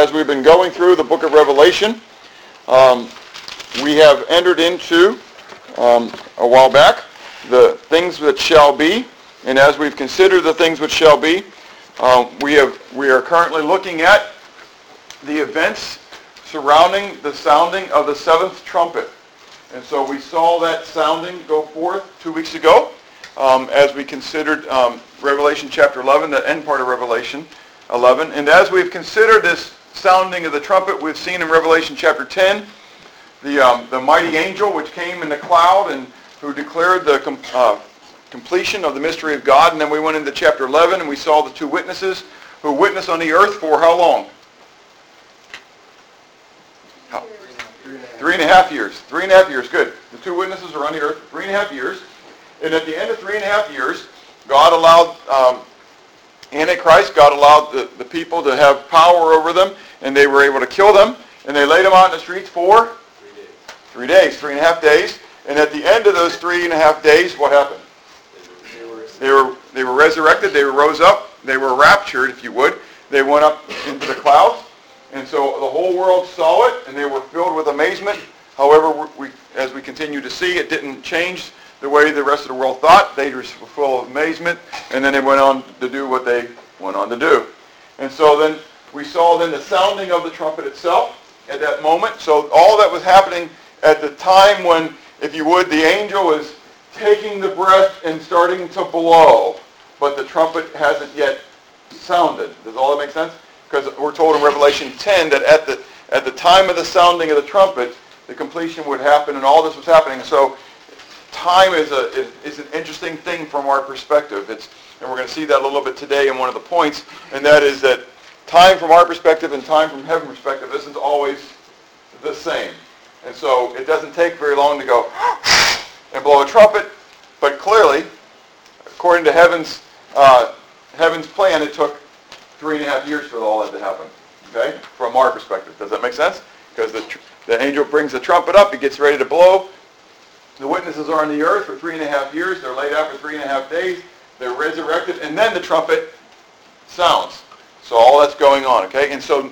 as we've been going through the book of Revelation, um, we have entered into, um, a while back, the things that shall be. And as we've considered the things which shall be, uh, we, have, we are currently looking at the events surrounding the sounding of the seventh trumpet. And so we saw that sounding go forth two weeks ago um, as we considered um, Revelation chapter 11, the end part of Revelation 11. And as we've considered this sounding of the trumpet, we've seen in Revelation chapter 10 the, um, the mighty angel which came in the cloud and who declared the com- uh, completion of the mystery of God. And then we went into chapter 11 and we saw the two witnesses who witnessed on the earth for how long? How? Three and a half years. Three and a half years. Good. The two witnesses are on the earth for three and a half years. And at the end of three and a half years, God allowed um, Antichrist, God allowed the, the people to have power over them, and they were able to kill them. And they laid them out in the streets for Three days. three days, three and a half days. And at the end of those three and a half days, what happened? They were, They were, they were resurrected. They rose up. They were raptured, if you would. They went up into the clouds. And so the whole world saw it, and they were filled with amazement. However, we, as we continue to see, it didn't change the way the rest of the world thought. They were full of amazement, and then they went on to do what they went on to do. And so then we saw then the sounding of the trumpet itself at that moment. So all that was happening at the time when, if you would, the angel was taking the breath and starting to blow, but the trumpet hasn't yet sounded. Does all that make sense? Because we're told in Revelation 10 that at the at the time of the sounding of the trumpet, the completion would happen, and all this was happening. So time is a is, is an interesting thing from our perspective. It's and we're going to see that a little bit today in one of the points, and that is that time from our perspective and time from heaven's perspective isn't always the same. And so it doesn't take very long to go and blow a trumpet, but clearly, according to heaven's uh, heaven's plan, it took three and a half years for all that to happen. Okay, from our perspective, does that make sense? Because the tr- the angel brings the trumpet up, he gets ready to blow. The witnesses are on the earth for three and a half years. They're laid out for three and a half days. They're resurrected, and then the trumpet sounds. So all that's going on, okay? And so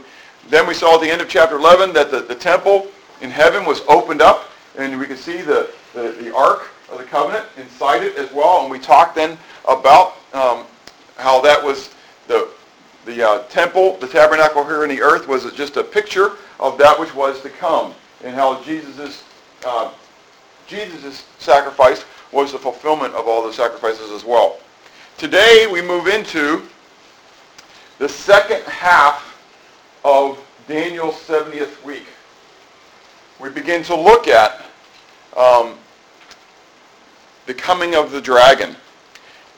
then we saw at the end of chapter 11 that the, the temple in heaven was opened up, and we can see the, the, the Ark of the Covenant inside it as well. And we talked then about um, how that was the, the uh, temple, the tabernacle here in the earth was just a picture of that which was to come, and how Jesus' uh, Jesus' sacrifice was the fulfillment of all the sacrifices as well. Today we move into the second half of Daniel's 70th week. We begin to look at um, the coming of the dragon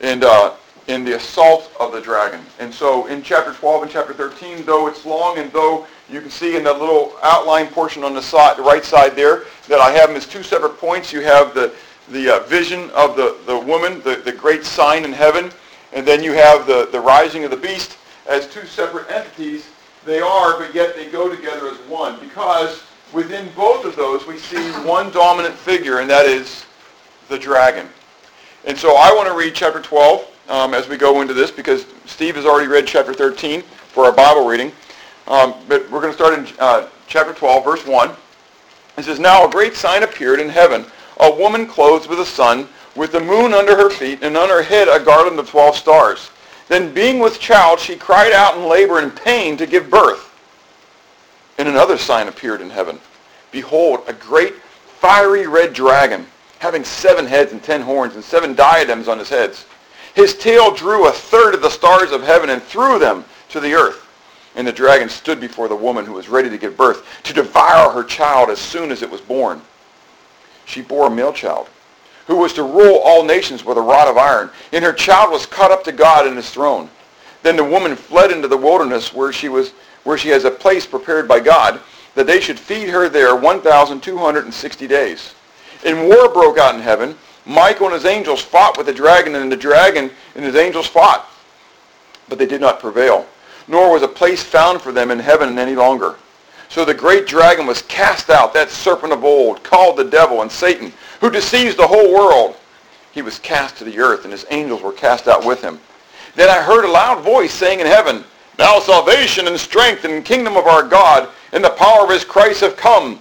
and uh, in the assault of the dragon. And so in chapter 12 and chapter 13, though it's long and though you can see in the little outline portion on the side, the right side there, that I have them as two separate points. You have the, the uh, vision of the, the woman, the, the great sign in heaven, and then you have the, the rising of the beast as two separate entities. They are, but yet they go together as one because within both of those we see one dominant figure, and that is the dragon. And so I want to read chapter 12 um, as we go into this because Steve has already read chapter 13 for our Bible reading. Um, but we're going to start in uh, chapter 12, verse 1. It says, Now a great sign appeared in heaven, a woman clothed with the sun, with the moon under her feet, and on her head a garland of 12 stars. Then being with child, she cried out in labor and pain to give birth. And another sign appeared in heaven. Behold, a great fiery red dragon, having seven heads and ten horns, and seven diadems on his heads. His tail drew a third of the stars of heaven and threw them to the earth. And the dragon stood before the woman who was ready to give birth, to devour her child as soon as it was born. She bore a male child, who was to rule all nations with a rod of iron, and her child was caught up to God in his throne. Then the woman fled into the wilderness where she was where she has a place prepared by God, that they should feed her there 1,260 days. And war broke out in heaven. Michael and his angels fought with the dragon, and the dragon and his angels fought. But they did not prevail, nor was a place found for them in heaven any longer. So the great dragon was cast out, that serpent of old, called the devil and Satan, who deceives the whole world. He was cast to the earth, and his angels were cast out with him. Then I heard a loud voice saying in heaven, Now salvation and strength and kingdom of our God and the power of his Christ have come.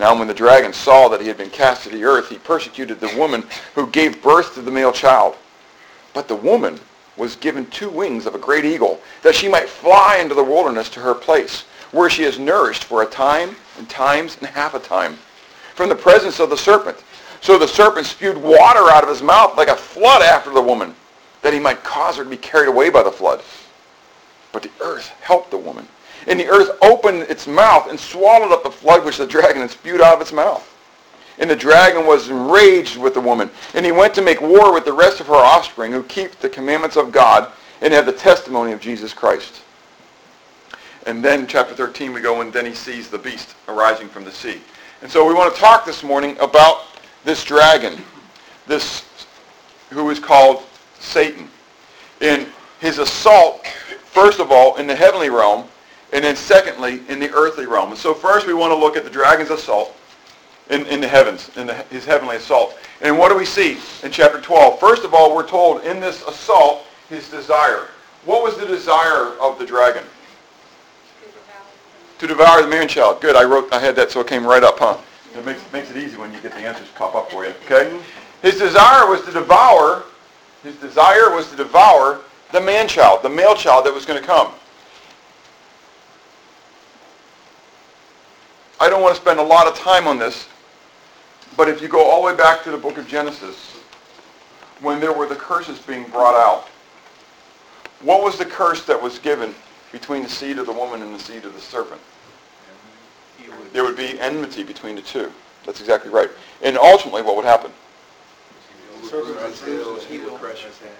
Now when the dragon saw that he had been cast to the earth, he persecuted the woman who gave birth to the male child. But the woman was given two wings of a great eagle, that she might fly into the wilderness to her place, where she is nourished for a time and times and half a time, from the presence of the serpent. So the serpent spewed water out of his mouth like a flood after the woman, that he might cause her to be carried away by the flood. But the earth helped the woman and the earth opened its mouth and swallowed up the flood which the dragon had spewed out of its mouth. And the dragon was enraged with the woman, and he went to make war with the rest of her offspring who keep the commandments of God and have the testimony of Jesus Christ. And then chapter 13 we go and then he sees the beast arising from the sea. And so we want to talk this morning about this dragon, this who is called Satan. In his assault, first of all, in the heavenly realm, and then secondly, in the earthly realm. And so first we want to look at the dragon's assault in, in the heavens, in the, his heavenly assault. And what do we see in chapter 12? First of all, we're told in this assault, his desire. What was the desire of the dragon? To devour the man-child. Good, I wrote, I had that so it came right up, huh? It makes, makes it easy when you get the answers pop up for you, okay? His desire was to devour, his desire was to devour the man-child, the male child that was going to come. I don't want to spend a lot of time on this, but if you go all the way back to the book of Genesis, when there were the curses being brought out, what was the curse that was given between the seed of the woman and the seed of the serpent? There would be enmity between the two. That's exactly right. And ultimately, what would happen?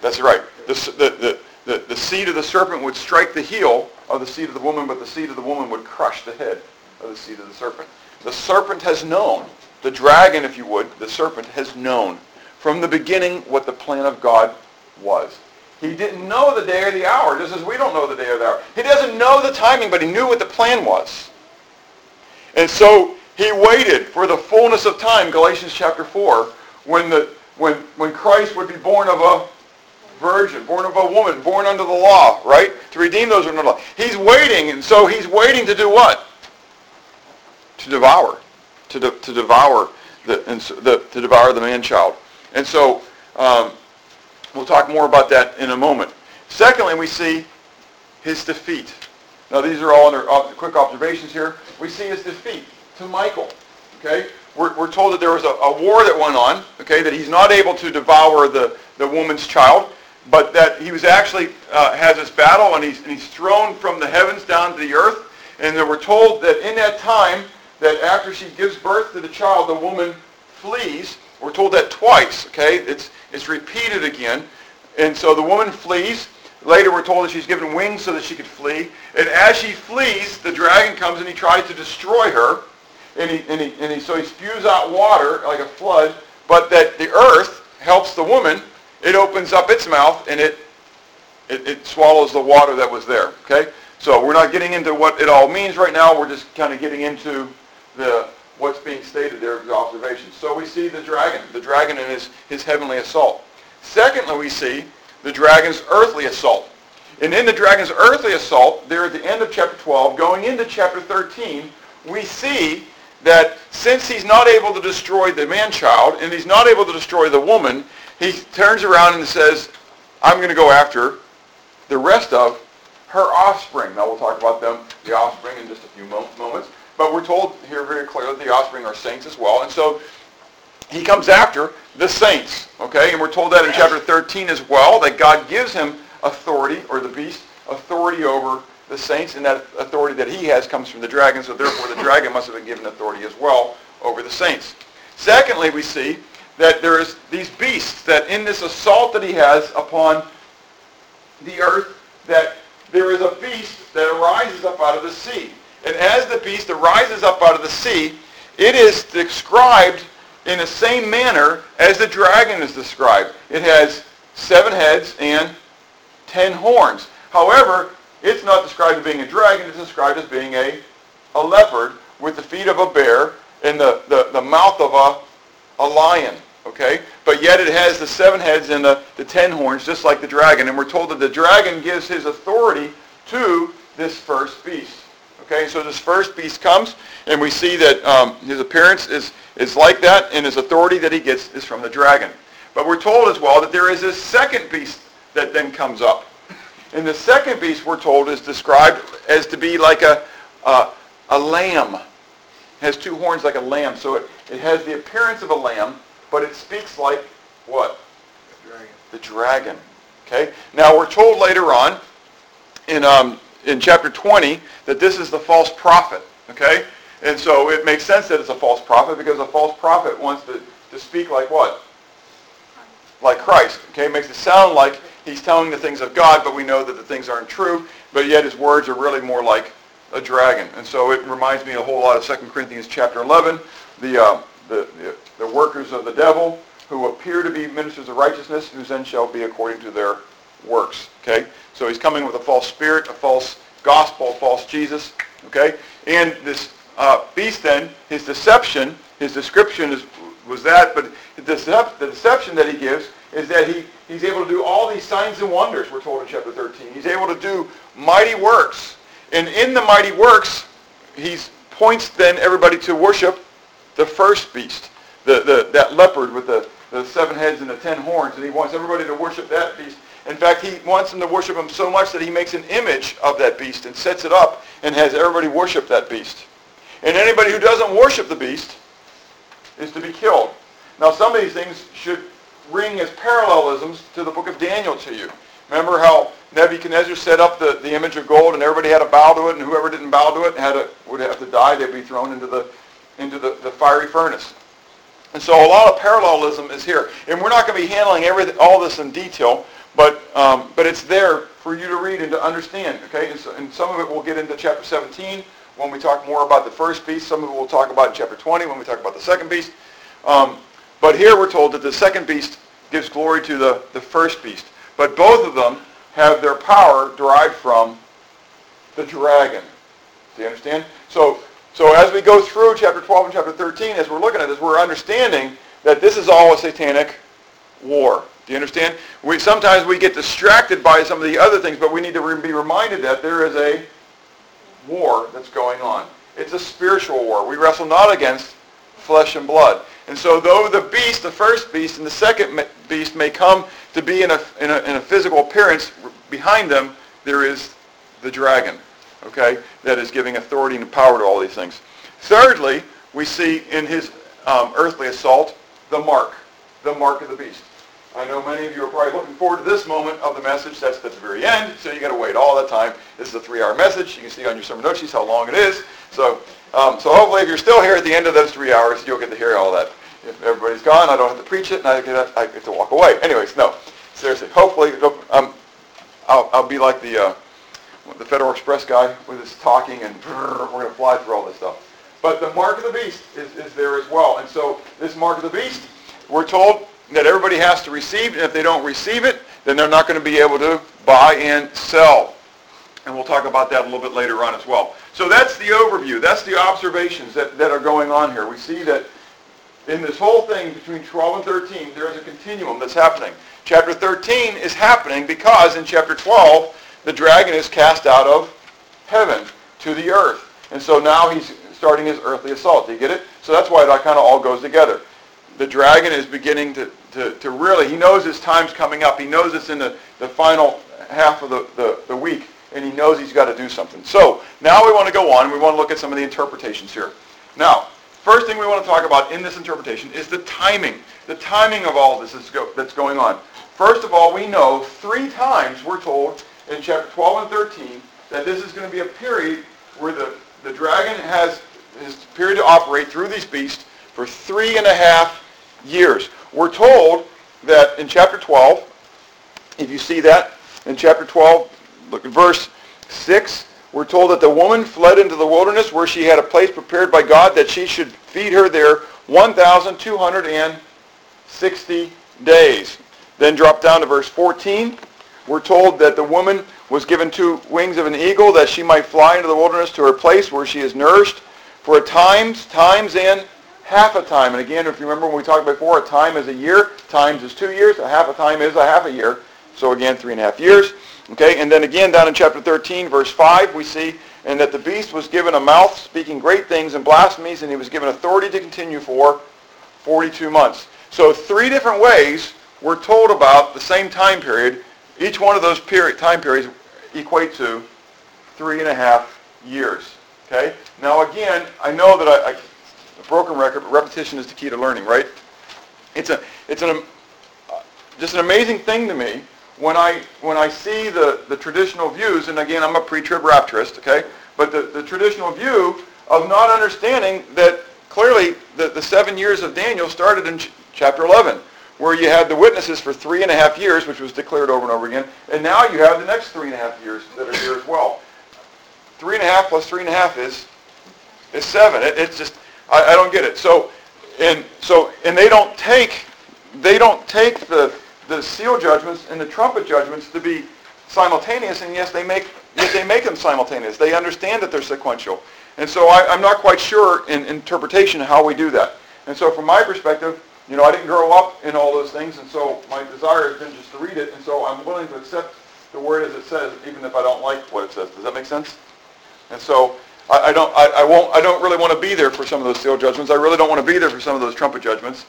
That's right. The, the, the, the, seed of the serpent would strike the heel of the seed of the woman, but the seed of the woman would crush the head of the seed of the serpent. The serpent has known, the dragon, if you would, the serpent has known from the beginning what the plan of God was. He didn't know the day or the hour, just as we don't know the day or the hour. He doesn't know the timing, but he knew what the plan was. And so he waited for the fullness of time, Galatians chapter 4, when, the, when, when Christ would be born of a virgin, born of a woman, born under the law, right? To redeem those under the law. He's waiting, and so he's waiting to do what? To devour, to, de- to devour the, the, to devour the man-child. And so um, we'll talk more about that in a moment. Secondly, we see his defeat. Now these are all under uh, quick observations here. We see his defeat to Michael. Okay, we're, we're told that there was a, a war that went on. Okay, that he's not able to devour the, the woman's child, but that he was actually uh, has this battle and he's, and he's thrown from the heavens down to the earth. And then we're told that in that time that after she gives birth to the child, the woman flees. We're told that twice, okay? It's, it's repeated again. And so the woman flees. Later we're told that she's given wings so that she could flee. And as she flees, the dragon comes and he tries to destroy her. And, he, and, he, and he, so he spews out water like a flood. But that the earth helps the woman. It opens up its mouth and it, it, it swallows the water that was there, okay? So we're not getting into what it all means right now. We're just kind of getting into the what's being stated there as observations. So we see the dragon, the dragon in his, his heavenly assault. Secondly, we see the dragon's earthly assault. And in the dragon's earthly assault, there at the end of chapter 12, going into chapter 13, we see that since he's not able to destroy the man-child and he's not able to destroy the woman, he turns around and says, I'm going to go after the rest of her offspring. Now we'll talk about them, the offspring, in just a few moments. But we're told here very clearly the offspring are saints as well. And so he comes after the saints. Okay? And we're told that in chapter 13 as well, that God gives him authority, or the beast, authority over the saints, and that authority that he has comes from the dragon, so therefore the dragon must have been given authority as well over the saints. Secondly, we see that there is these beasts, that in this assault that he has upon the earth, that there is a beast that arises up out of the sea. And as the beast arises up out of the sea, it is described in the same manner as the dragon is described. It has seven heads and ten horns. However, it's not described as being a dragon. It's described as being a, a leopard with the feet of a bear and the, the, the mouth of a, a lion. Okay? But yet it has the seven heads and the, the ten horns, just like the dragon. And we're told that the dragon gives his authority to this first beast. Okay, so this first beast comes, and we see that um, his appearance is, is like that, and his authority that he gets is from the dragon. But we're told as well that there is a second beast that then comes up. And the second beast, we're told, is described as to be like a, uh, a lamb. It has two horns like a lamb. So it, it has the appearance of a lamb, but it speaks like what? The dragon. The dragon. Okay? Now we're told later on in, um, in chapter 20 that this is the false prophet. Okay? And so it makes sense that it's a false prophet because a false prophet wants to, to speak like what? Like Christ. Okay? It makes it sound like he's telling the things of God, but we know that the things aren't true, but yet his words are really more like a dragon. And so it reminds me a whole lot of 2 Corinthians chapter 11, the, uh, the, the, the workers of the devil who appear to be ministers of righteousness, whose end shall be according to their works. Okay? So he's coming with a false spirit, a false gospel, a false Jesus. Okay? And this uh, beast then, his deception, his description is, was that, but the, the deception that he gives is that he, he's able to do all these signs and wonders, we're told in chapter 13. He's able to do mighty works. And in the mighty works, he points then everybody to worship the first beast, the, the, that leopard with the, the seven heads and the ten horns. And he wants everybody to worship that beast. In fact, he wants them to worship him so much that he makes an image of that beast and sets it up and has everybody worship that beast. And anybody who doesn't worship the beast is to be killed. Now, some of these things should ring as parallelisms to the book of Daniel to you. Remember how Nebuchadnezzar set up the, the image of gold and everybody had to bow to it and whoever didn't bow to it had would have to die. They'd be thrown into the, into the, the fiery furnace. And so a lot of parallelism is here. And we're not going to be handling all this in detail, but, um, but it's there for you to read and to understand. Okay? And, so, and some of it we'll get into chapter 17 when we talk more about the first beast. Some of it we'll talk about in chapter 20 when we talk about the second beast. Um, but here we're told that the second beast gives glory to the, the first beast. But both of them have their power derived from the dragon. Do you understand? So, so as we go through chapter 12 and chapter 13, as we're looking at this, we're understanding that this is all a satanic war. Do you understand? We, sometimes we get distracted by some of the other things, but we need to re- be reminded that there is a war that's going on. It's a spiritual war. We wrestle not against flesh and blood. And so though the beast, the first beast, and the second beast may come to be in a, in a, in a physical appearance, behind them there is the dragon, okay, that is giving authority and power to all these things. Thirdly, we see in his um, earthly assault the mark, the mark of the beast. I know many of you are probably looking forward to this moment of the message. That's at the very end, so you got to wait all that time. This is a three-hour message. You can see on your sermon note sheets how long it is. So, um, so hopefully, if you're still here at the end of those three hours, you'll get to hear all that. If everybody's gone, I don't have to preach it, and I get, I get to walk away. Anyways, no, seriously. Hopefully, um, I'll, I'll be like the uh, the Federal Express guy with his talking, and we're going to fly through all this stuff. But the mark of the beast is, is there as well. And so this mark of the beast, we're told that everybody has to receive, and if they don't receive it, then they're not going to be able to buy and sell. And we'll talk about that a little bit later on as well. So that's the overview. That's the observations that, that are going on here. We see that in this whole thing between 12 and 13, there is a continuum that's happening. Chapter 13 is happening because in chapter 12, the dragon is cast out of heaven to the earth. And so now he's starting his earthly assault. Do you get it? So that's why that kind of all goes together. The dragon is beginning to, to, to really, he knows his time's coming up. He knows it's in the, the final half of the, the, the week, and he knows he's got to do something. So now we want to go on. We want to look at some of the interpretations here. Now, first thing we want to talk about in this interpretation is the timing. The timing of all this that's going on. First of all, we know three times we're told in chapter 12 and 13 that this is going to be a period where the, the dragon has his period to operate through these beasts for three and a half years. We're told that in chapter 12, if you see that, in chapter 12, look at verse 6, we're told that the woman fled into the wilderness where she had a place prepared by God that she should feed her there 1,260 days. Then drop down to verse 14. We're told that the woman was given two wings of an eagle that she might fly into the wilderness to her place where she is nourished for a times, times and half a time. And again, if you remember when we talked before, a time is a year, times is two years, a half a time is a half a year. So again, three and a half years. Okay, and then again down in chapter 13, verse 5, we see, and that the beast was given a mouth speaking great things and blasphemies, and he was given authority to continue for 42 months. So three different ways we're told about the same time period. Each one of those period, time periods equate to three and a half years. Okay? Now again, I know that I, I broken record, but repetition is the key to learning, right? It's a, it's an, uh, just an amazing thing to me when I, when I see the, the traditional views, and again, I'm a pre-trib rapturist, okay? But the, the traditional view of not understanding that clearly the, the seven years of Daniel started in ch- chapter 11, where you had the witnesses for three and a half years, which was declared over and over again, and now you have the next three and a half years that are here as well. Three and a half plus three and a half is, is seven. It, it's just, I, I don't get it. So, and so, and they don't take, they don't take the, the seal judgments and the trumpet judgments to be simultaneous, and yes, they make yes, they make them simultaneous. They understand that they're sequential. And so I, am not quite sure in interpretation how we do that. And so from my perspective, you know, I didn't grow up in all those things, and so my desire has been just to read it, and so I'm willing to accept the word as it says, even if I don't like what it says. Does that make sense? And so I, I don't, I, I, won't, I don't really want to be there for some of those seal judgments. I really don't want to be there for some of those trumpet judgments.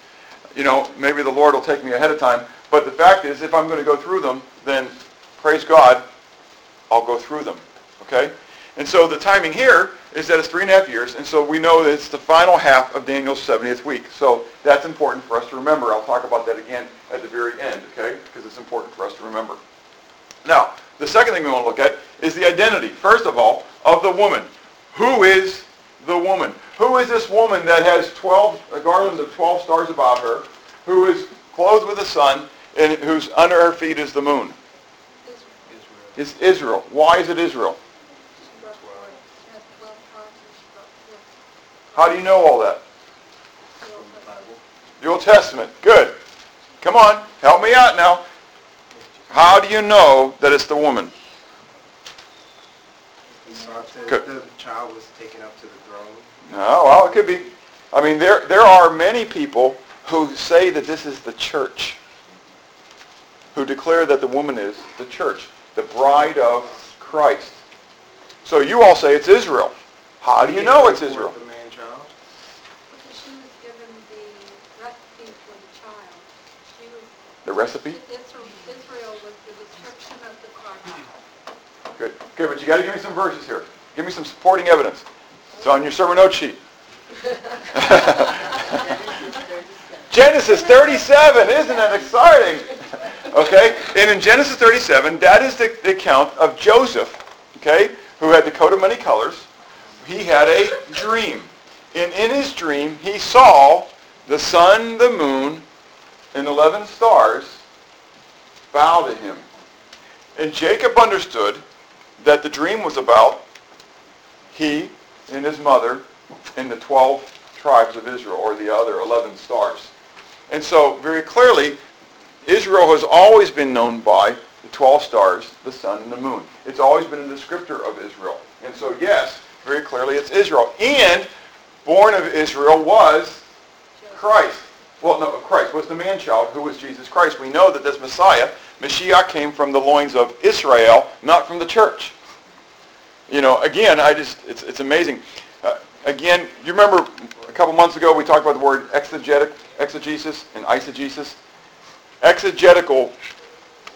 You know, maybe the Lord will take me ahead of time. But the fact is, if I'm going to go through them, then praise God, I'll go through them. Okay? And so the timing here is that it's three and a half years, and so we know that it's the final half of Daniel's 70th week. So that's important for us to remember. I'll talk about that again at the very end, okay? Because it's important for us to remember. Now, the second thing we want to look at is the identity, first of all, of the woman. Who is the woman? Who is this woman that has 12, a garland of 12 stars about her, who is clothed with the sun, and whose under her feet is the moon. Israel. Is Israel. Why is it Israel? How do you know all that? The Old Testament. Good. Come on, help me out now. How do you know that it's the woman? The child was taken up to the throne. No, well, it could be. I mean, there there are many people who say that this is the church who declare that the woman is the church, the bride of Christ. So you all say it's Israel. How do you know it's Israel? The man child. Because she was given the recipe for the child. She was, The recipe? Israel, Israel was the description of the Good, but you got to give me some verses here. Give me some supporting evidence. It's on your sermon note sheet. Genesis 37, isn't that exciting? Okay, and in Genesis 37, that is the, the account of Joseph, okay, who had the coat of many colors. He had a dream. And in his dream, he saw the sun, the moon, and 11 stars bow to him. And Jacob understood that the dream was about he and his mother and the 12 tribes of Israel, or the other 11 stars. And so, very clearly, Israel has always been known by the 12 stars, the sun, and the moon. It's always been a descriptor of Israel. And so, yes, very clearly it's Israel. And born of Israel was Christ. Well, no, Christ was the man-child who was Jesus Christ. We know that this Messiah, Mashiach, came from the loins of Israel, not from the church. You know, again, I just, it's, it's amazing. Uh, again, you remember a couple months ago we talked about the word exegetic, exegesis and eisegesis? Exegetical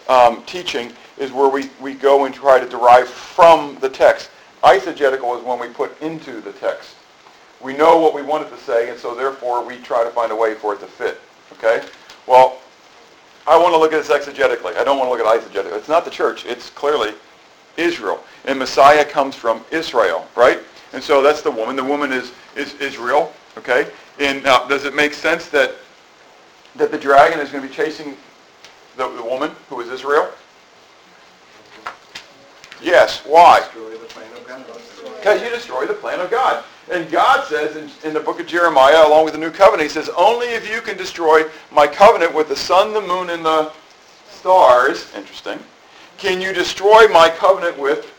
um, teaching is where we, we go and try to derive from the text. Eisegetical is when we put into the text. We know what we want it to say, and so therefore we try to find a way for it to fit. Okay? Well, I want to look at this exegetically. I don't want to look at eisegetically. It's not the church. It's clearly Israel. And Messiah comes from Israel, right? And so that's the woman. The woman is, is Israel, okay? And now, does it make sense that that the dragon is going to be chasing the, the woman who is Israel? Yes. Why? Destroy the plan of God. Because you destroy the plan of God. And God says in, in the book of Jeremiah, along with the new covenant, he says, only if you can destroy my covenant with the sun, the moon, and the stars, interesting, can you destroy my covenant with,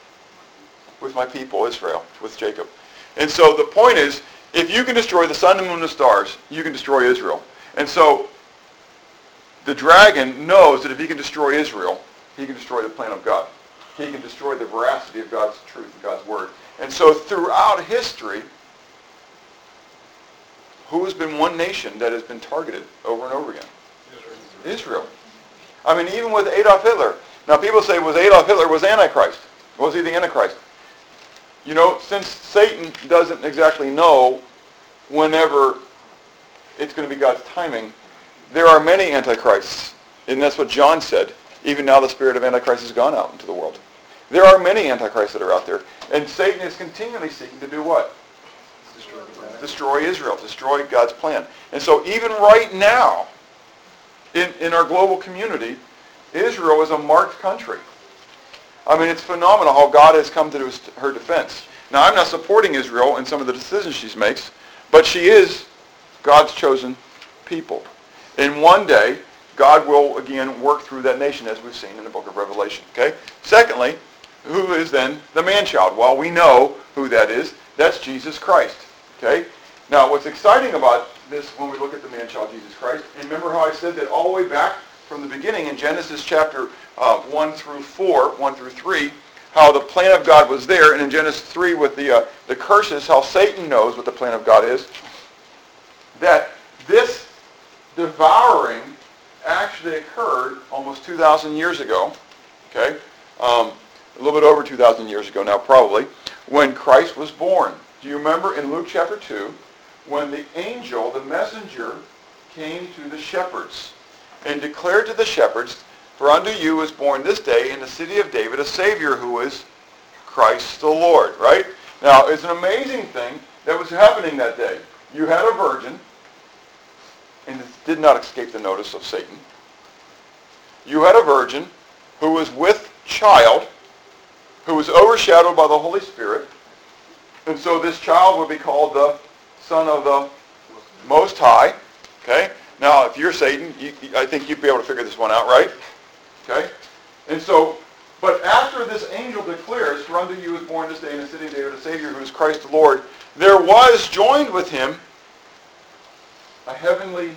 with my people, Israel, with Jacob. And so the point is, if you can destroy the sun, the moon, and the stars, you can destroy Israel. And so the dragon knows that if he can destroy Israel, he can destroy the plan of God. He can destroy the veracity of God's truth and God's word. And so throughout history, who has been one nation that has been targeted over and over again? Israel. I mean, even with Adolf Hitler. Now, people say, was Adolf Hitler was Antichrist? Was he the Antichrist? You know, since Satan doesn't exactly know whenever it's going to be God's timing, there are many Antichrists. And that's what John said. Even now the spirit of Antichrist has gone out into the world. There are many Antichrists that are out there. And Satan is continually seeking to do what? Destroy Israel, destroy God's plan. And so even right now, in, in our global community, Israel is a marked country. I mean, it's phenomenal how God has come to his, her defense. Now, I'm not supporting Israel in some of the decisions she makes, but she is God's chosen people. And one day, God will again work through that nation as we've seen in the book of Revelation. Okay? Secondly, who is then the man-child? Well, we know who that is. That's Jesus Christ. Okay? Now, what's exciting about this when we look at the man-child Jesus Christ, and remember how I said that all the way back from the beginning in Genesis chapter uh, 1 through 4, 1 through 3, how the plan of God was there, and in Genesis 3 with the, uh, the curses, how Satan knows what the plan of God is, that this devouring actually occurred almost 2,000 years ago, okay? Um, a little bit over 2,000 years ago now, probably, when Christ was born. Do you remember in Luke chapter 2, when the angel, the messenger, came to the shepherds and declared to the shepherds, For unto you is born this day in the city of David a Savior who is Christ the Lord, right? Now, it's an amazing thing that was happening that day. You had a virgin, and it did not escape the notice of Satan. You had a virgin who was with child, who was overshadowed by the Holy Spirit, and so this child would be called the Son of the Most High. Okay? Now, if you're Satan, you, I think you'd be able to figure this one out, right? Okay? And so, but after this angel declares, For unto you is born this day in the city of David a Savior who is Christ the Lord, there was joined with him a heavenly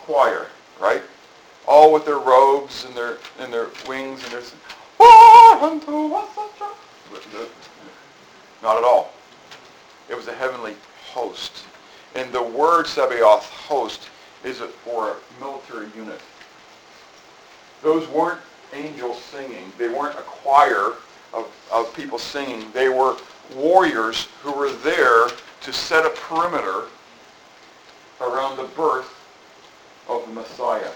choir, right? All with their robes and their and their wings and their "Ah, unto us a child." Not at all. It was a heavenly host. And the word Sabaoth, host, is for a military unit. Those weren't angels singing. They weren't a choir of, of people singing. They were warriors who were there to set a perimeter around the birth of the Messiah.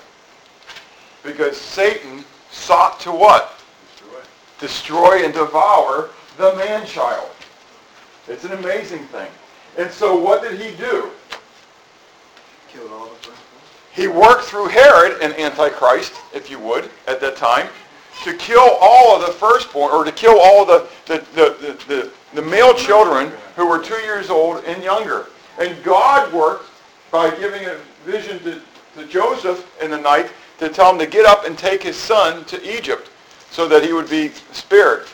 Because Satan sought to what? Destroy and devour the man-child. It's an amazing thing. And so what did he do? Killed all the firstborn. He worked through Herod, an antichrist, if you would, at that time, to kill all of the firstborn, or to kill all the, the, the, the, the, the male children who were two years old and younger. And God worked by giving a vision to, to Joseph in the night to tell him to get up and take his son to Egypt so that he would be spared.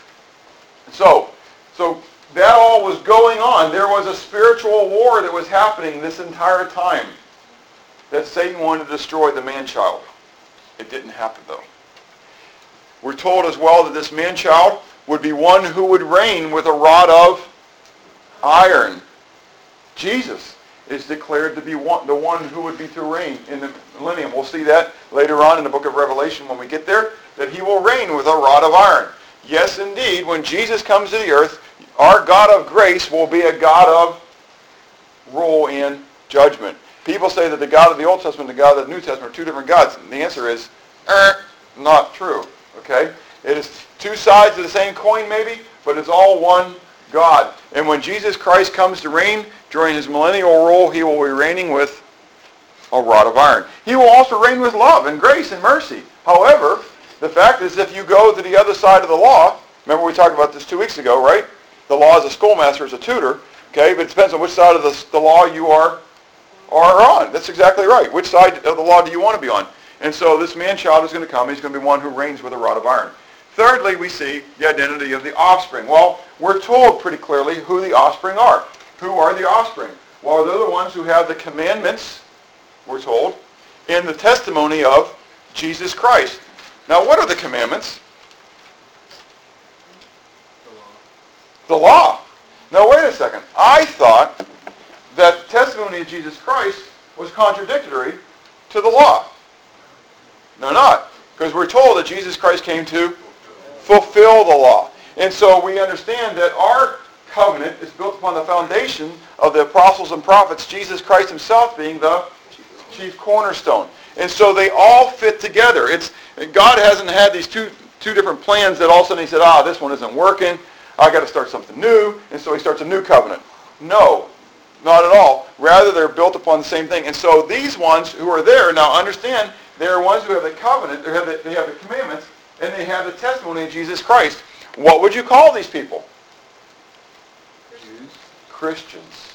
So, so that all was going on. There was a spiritual war that was happening this entire time that Satan wanted to destroy the man-child. It didn't happen, though. We're told as well that this man-child would be one who would reign with a rod of iron. Jesus is declared to be one, the one who would be to reign in the millennium. We'll see that later on in the book of Revelation when we get there, that he will reign with a rod of iron. Yes, indeed, when Jesus comes to the earth, our God of grace will be a God of rule and judgment. People say that the God of the Old Testament and the God of the New Testament are two different gods. And the answer is, er, not true. Okay? It is two sides of the same coin maybe, but it's all one God. And when Jesus Christ comes to reign during his millennial rule, he will be reigning with a rod of iron. He will also reign with love and grace and mercy. However, the fact is if you go to the other side of the law, Remember we talked about this two weeks ago, right? The law is a schoolmaster is a tutor, okay? But it depends on which side of the, the law you are, are on. That's exactly right. Which side of the law do you want to be on? And so this man-child is going to come. He's going to be one who reigns with a rod of iron. Thirdly, we see the identity of the offspring. Well, we're told pretty clearly who the offspring are. Who are the offspring? Well, they're the ones who have the commandments, we're told, and the testimony of Jesus Christ. Now, what are the commandments? The law. Now, wait a second. I thought that the testimony of Jesus Christ was contradictory to the law. No, not. Because we're told that Jesus Christ came to fulfill the law. And so we understand that our covenant is built upon the foundation of the apostles and prophets, Jesus Christ himself being the chief cornerstone. And so they all fit together. It's God hasn't had these two two different plans that all of a sudden he said, ah, this one isn't working. I got to start something new. And so he starts a new covenant. No, not at all. Rather, they're built upon the same thing. And so these ones who are there, now understand, they're ones who have the covenant, they have the, they have the commandments, and they have the testimony of Jesus Christ. What would you call these people? Jews. Christians.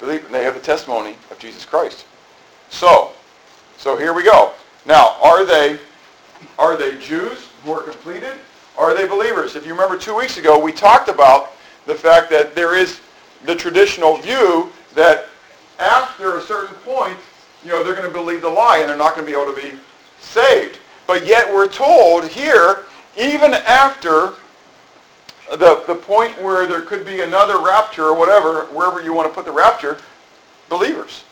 Believe and they have the testimony of Jesus Christ. So, so here we go. Now, are they are they Jews who are completed? Are they believers? If you remember two weeks ago, we talked about the fact that there is the traditional view that after a certain point, you know, they're going to believe the lie and they're not going to be able to be saved. But yet we're told here, even after the, the point where there could be another rapture or whatever, wherever you want to put the rapture, believers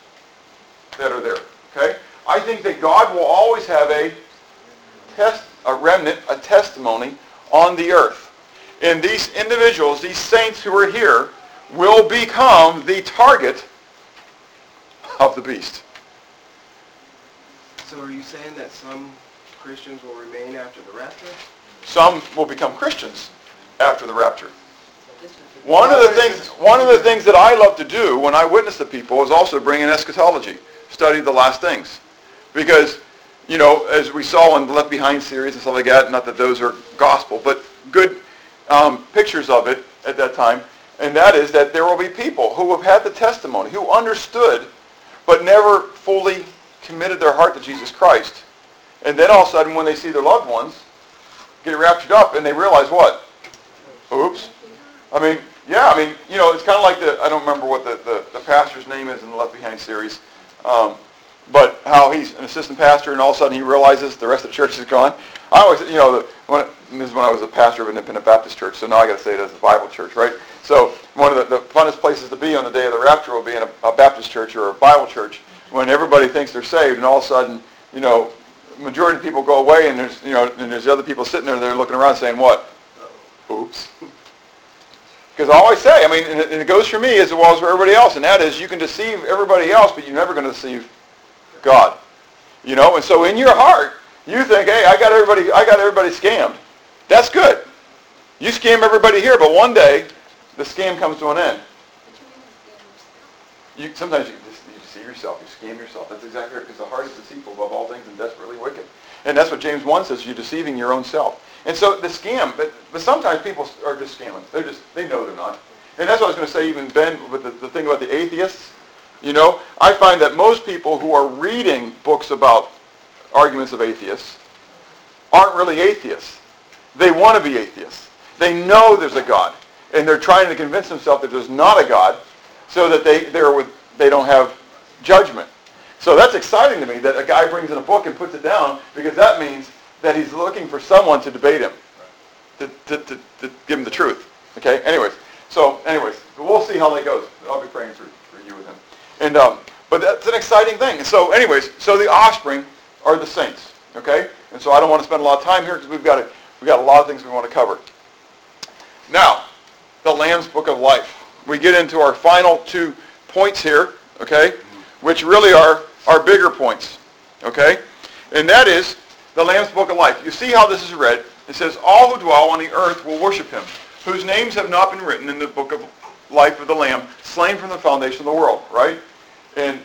that are there. Okay? I think that God will always have a test, a remnant, a testimony on the earth. And these individuals, these saints who are here, will become the target of the beast. So are you saying that some Christians will remain after the rapture? Some will become Christians after the rapture. One of the things, one of the things that I love to do when I witness to people is also bring in eschatology, study the last things, because you know, as we saw in the Left Behind series and stuff like that, not that those are gospel, but good um, pictures of it at that time, and that is that there will be people who have had the testimony, who understood, but never fully committed their heart to Jesus Christ. And then all of a sudden, when they see their loved ones get raptured up, and they realize what? Oops. I mean, yeah, I mean, you know, it's kind of like the, I don't remember what the, the, the pastor's name is in the Left Behind series, um, but how he's an assistant pastor and all of a sudden he realizes the rest of the church is gone. I always, you know, the, when, this is when I was a pastor of an independent Baptist church, so now I got to say it as a Bible church, right? So one of the, the funnest places to be on the day of the rapture will be in a, a Baptist church or a Bible church when everybody thinks they're saved and all of a sudden, you know, majority of people go away and there's, you know, and there's other people sitting there they're looking around saying what? Oops. Because I always say, I mean, and it, and it goes for me as well as for everybody else, and that is you can deceive everybody else, but you're never going to deceive God. You know, and so in your heart, you think, hey, I got everybody, I got everybody scammed. That's good. You scam everybody here, but one day the scam comes to an end. You sometimes you, just, you deceive yourself, you scam yourself. That's exactly right, because the heart is deceitful above all things and desperately wicked. And that's what James 1 says, you're deceiving your own self. And so the scam, but, but sometimes people are just scamming. They're just, they know they're not. And that's what I was going to say even, Ben, with the, the thing about the atheists. You know, I find that most people who are reading books about arguments of atheists aren't really atheists. They want to be atheists. They know there's a God. And they're trying to convince themselves that there's not a God so that they, they're with, they don't have judgment. So that's exciting to me that a guy brings in a book and puts it down because that means that he's looking for someone to debate him, to, to, to, to give him the truth. Okay? Anyways, so anyways, we'll see how that goes. I'll be praying for, for you with him. And um, but that's an exciting thing. And so anyways, so the offspring are the saints. Okay? And so I don't want to spend a lot of time here because we've got a, we've got a lot of things we want to cover. Now, the Lamb's Book of Life. We get into our final two points here, okay, which really are our bigger points, okay? And that is the Lamb's Book of Life. You see how this is read. It says, all who dwell on the earth will worship him, whose names have not been written in the book of life of the Lamb, slain from the foundation of the world, right? And,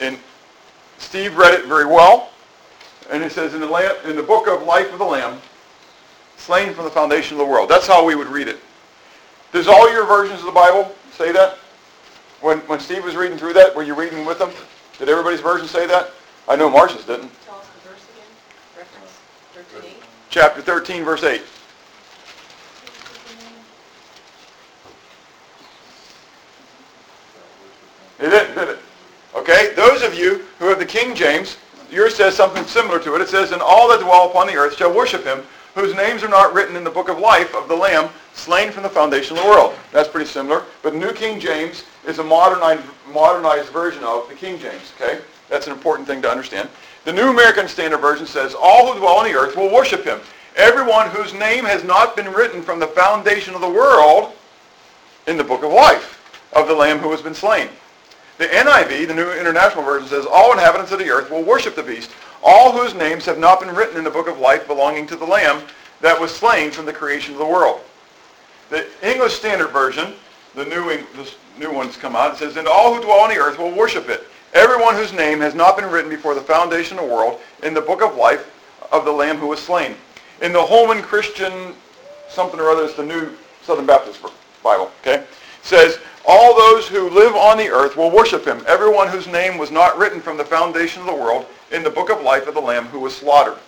and Steve read it very well. And it says, in the, lamb, in the book of life of the Lamb, slain from the foundation of the world. That's how we would read it. Does all your versions of the Bible say that? When, when Steve was reading through that, were you reading with him? Did everybody's version say that? I know Marcia's didn't. Tell us the verse again, reference 13. Chapter 13, verse 8. It didn't, did it? Okay, those of you who have the King James, yours says something similar to it. It says, And all that dwell upon the earth shall worship him, whose names are not written in the book of life of the Lamb, slain from the foundation of the world. That's pretty similar. But New King James is a modernized, modernized version of the King James, okay? That's an important thing to understand. The New American Standard Version says, All who dwell on the earth will worship him. Everyone whose name has not been written from the foundation of the world in the book of life of the Lamb who has been slain. The NIV, the New International Version, says, All inhabitants of the earth will worship the beast, all whose names have not been written in the book of life belonging to the Lamb that was slain from the creation of the world. The English Standard Version, the new, new ones come out, it says, And all who dwell on the earth will worship it. Everyone whose name has not been written before the foundation of the world in the book of life of the Lamb who was slain. In the Holman Christian something or other, it's the New Southern Baptist Bible, okay? says, all those who live on the earth will worship him, everyone whose name was not written from the foundation of the world in the book of life of the Lamb who was slaughtered.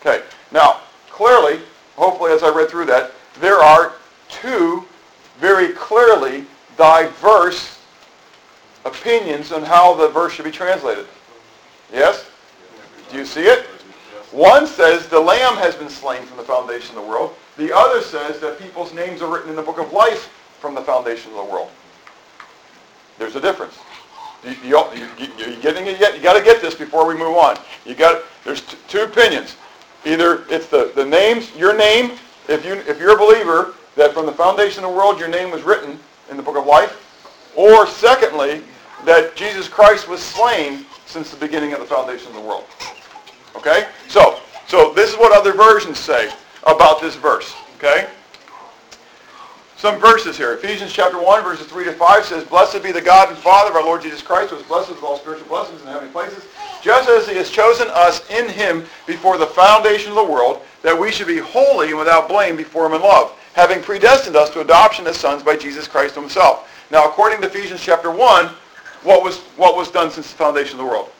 Okay, now, clearly, hopefully as I read through that, there are two very clearly diverse opinions on how the verse should be translated. Yes? Do you see it? One says the Lamb has been slain from the foundation of the world. The other says that people's names are written in the book of life from the foundation of the world. There's a difference. You, you, you, you getting it yet? You got to get this before we move on. You got there's t- two opinions. Either it's the, the names, your name, if you if you're a believer that from the foundation of the world your name was written in the book of life, or secondly that Jesus Christ was slain since the beginning of the foundation of the world. Okay? So, so this is what other versions say about this verse. Okay? Some verses here. Ephesians chapter 1, verses 3 to 5 says, Blessed be the God and Father of our Lord Jesus Christ, who has blessed us with all spiritual blessings in heavenly places, just as he has chosen us in him before the foundation of the world, that we should be holy and without blame before him in love, having predestined us to adoption as sons by Jesus Christ himself. Now, according to Ephesians chapter 1, what was, what was done since the foundation of the world?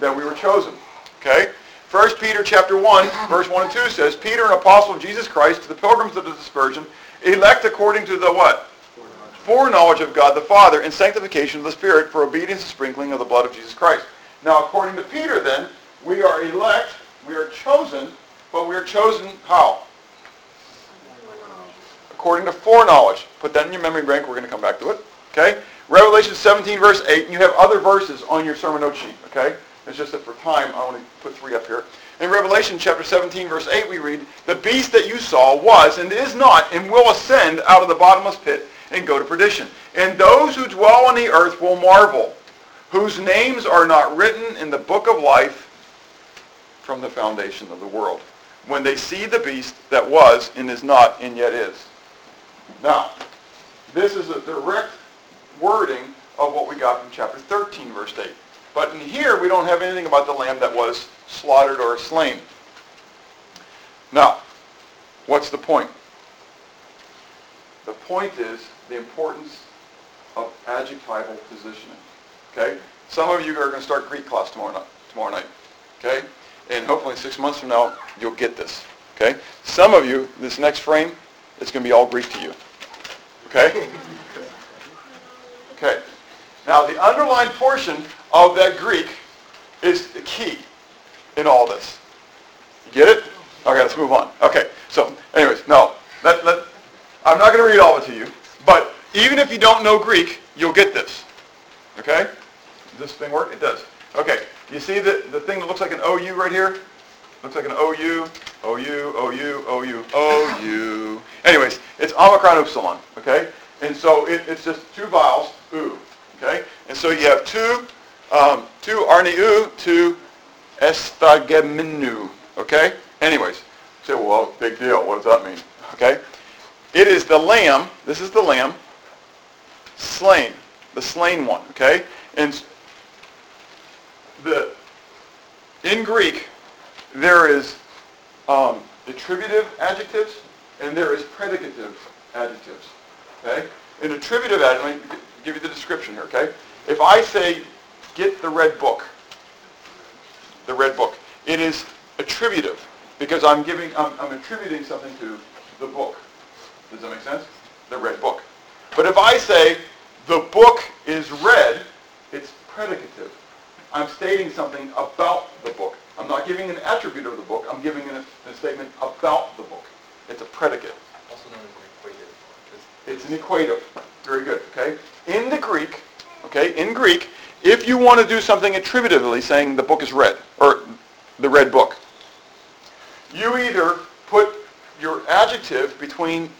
that we were chosen. Okay? 1 Peter chapter 1, verse 1 and 2 says, Peter, an apostle of Jesus Christ, to the pilgrims of the dispersion, elect according to the what? Foreknowledge of God the Father and sanctification of the Spirit for obedience and sprinkling of the blood of Jesus Christ. Now, according to Peter, then, we are elect, we are chosen, but we are chosen how? According to foreknowledge. Put that in your memory bank. We're going to come back to it. Okay? Revelation 17, verse 8, and you have other verses on your sermon note sheet. Okay? It's just that for time, I only put three up here. In Revelation chapter 17, verse 8, we read, The beast that you saw was and is not and will ascend out of the bottomless pit and go to perdition. And those who dwell on the earth will marvel, whose names are not written in the book of life from the foundation of the world, when they see the beast that was and is not and yet is. Now, this is a direct wording of what we got from chapter 13, verse 8. But in here, we don't have anything about the lamb that was slaughtered or slain. Now, what's the point? The point is the importance of adjectival positioning. Okay? Some of you are going to start Greek class tomorrow night. Tomorrow night. Okay? And hopefully six months from now, you'll get this. Okay? Some of you, this next frame, it's going to be all Greek to you. Okay? Okay. Now, the underlined portion of that Greek is the key in all this. You get it? Okay, let's move on. Okay, so anyways, no, let, let, I'm not going to read all of it to you, but even if you don't know Greek, you'll get this. Okay? Does this thing work? It does. Okay, you see the, the thing that looks like an OU right here? Looks like an OU, OU, OU, OU, OU. Anyways, it's Omicron Upsilon, okay? And so it, it's just two vowels, U, okay? And so you have two, um, two Arneu, two Estageminu, okay? Anyways, say, well, big deal. What does that mean? Okay? It is the lamb, this is the lamb, slain, the slain one, okay? And the, in Greek, there is um, attributive adjectives and there is predicative adjectives. Okay? An attributive adjective, give you the description here, okay? If I say, get the red book, the red book, it is attributive because I'm giving, I'm, I'm attributing something to the book. Does that make sense? The red book. But if I say, the book is red, it's predicative. I'm stating something about the book. I'm not giving an attribute of the book. I'm giving a, a statement about the book. It's a predicate. Also known as an equative. It's an equative. Very good, okay? In the Greek, okay, in Greek, if you want to do something attributively, saying the book is red, or the red book, you either put your adjective between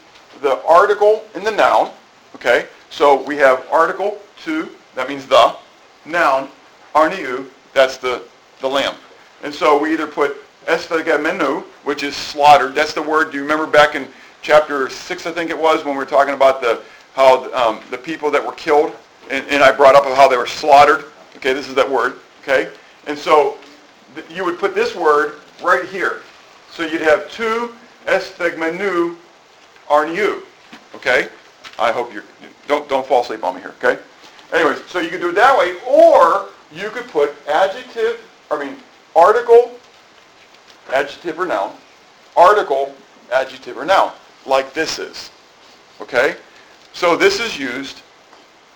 the article and the noun, okay? So we have article, to, that means the, noun, arniu, that's the, the lamb. And so we either put esthegemenu, which is slaughtered. That's the word, do you remember back in chapter 6, I think it was, when we were talking about the, how um, the people that were killed, and, and I brought up how they were slaughtered. Okay, this is that word, okay? And so th- you would put this word right here. So you'd have two esthegmenu arniu, okay? I hope you're, don't, don't fall asleep on me here, okay? Anyways, so you could do it that way, or you could put adjective, I mean, article, adjective or noun, article, adjective or noun, like this is, okay? So this is used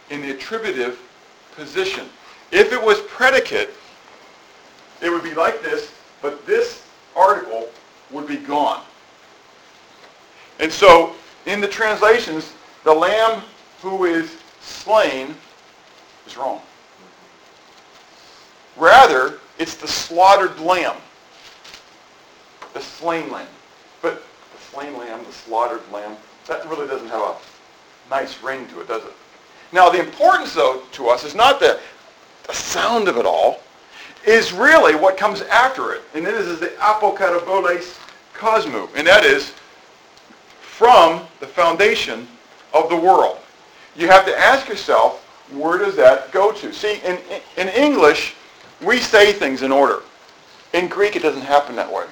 in the attributive position. If it was predicate, it would be like this, but this article would be gone. And so in the translations, the lamb who is slain is wrong. Rather, it's the slaughtered lamb. The slain lamb. But the slain lamb, the slaughtered lamb, that really doesn't have a nice ring to it, does it? Now, the importance, though, to us is not the, the sound of it all, is really what comes after it. And this is the apokataboles cosmu. And that is from the foundation of the world. You have to ask yourself, where does that go to? See, in, in English, we say things in order. In Greek, it doesn't happen that way.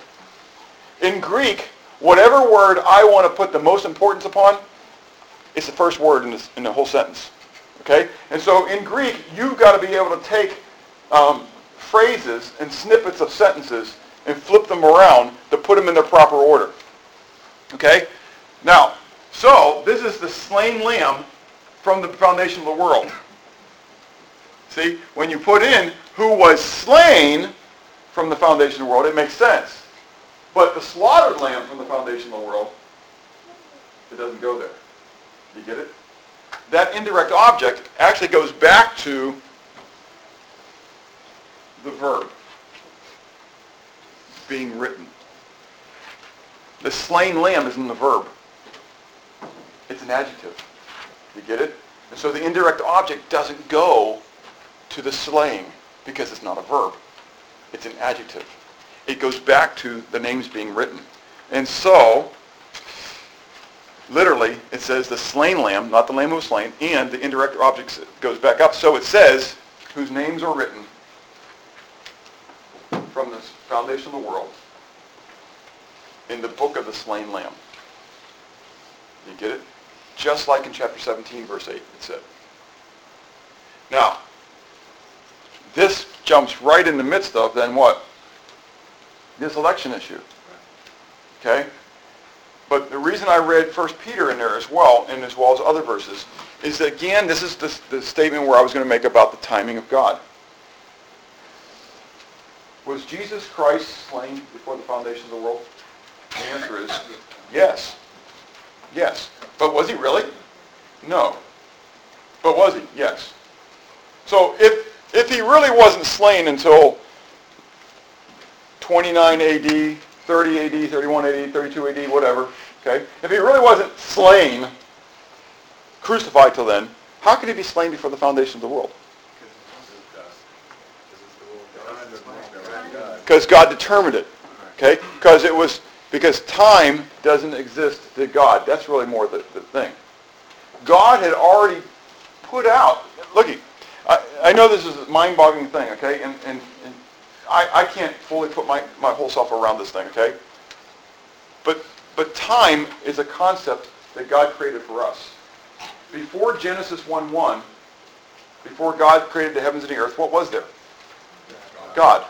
In Greek, whatever word I want to put the most importance upon, it's the first word in, this, in the whole sentence. Okay? And so in Greek, you've got to be able to take um, phrases and snippets of sentences and flip them around to put them in their proper order. Okay? Now, so this is the slain lamb from the foundation of the world. See, when you put in who was slain from the foundation of the world, it makes sense. But the slaughtered lamb from the foundation of the world, it doesn't go there. You get it? That indirect object actually goes back to the verb being written. The slain lamb is in the verb. It's an adjective. You get it? And so the indirect object doesn't go to the slaying because it's not a verb. It's an adjective. It goes back to the names being written. And so, literally, it says the slain lamb, not the lamb who was slain, and the indirect object goes back up. So it says, whose names are written from the foundation of the world in the book of the slain lamb. You get it? Just like in chapter 17, verse 8, it said. Now, this jumps right in the midst of then what? This election issue. Okay? But the reason I read 1 Peter in there as well, and as well as other verses, is that again, this is the, the statement where I was going to make about the timing of God. Was Jesus Christ slain before the foundation of the world? The answer is yes. Yes. But was he really? No. But was he? Yes. So if, if he really wasn't slain until 29 AD, 30 AD, 31 AD, 32 AD, whatever, okay? If he really wasn't slain, crucified till then, how could he be slain before the foundation of the world? Because God determined it, okay? Because it was, because time doesn't exist to God. That's really more the, the thing. God had already put out, looky, I, I know this is a mind-boggling thing, okay? And, and, and I, I can't fully put my, my whole self around this thing, okay? But, but time is a concept that God created for us. Before Genesis 1-1, before God created the heavens and the earth, what was there? God.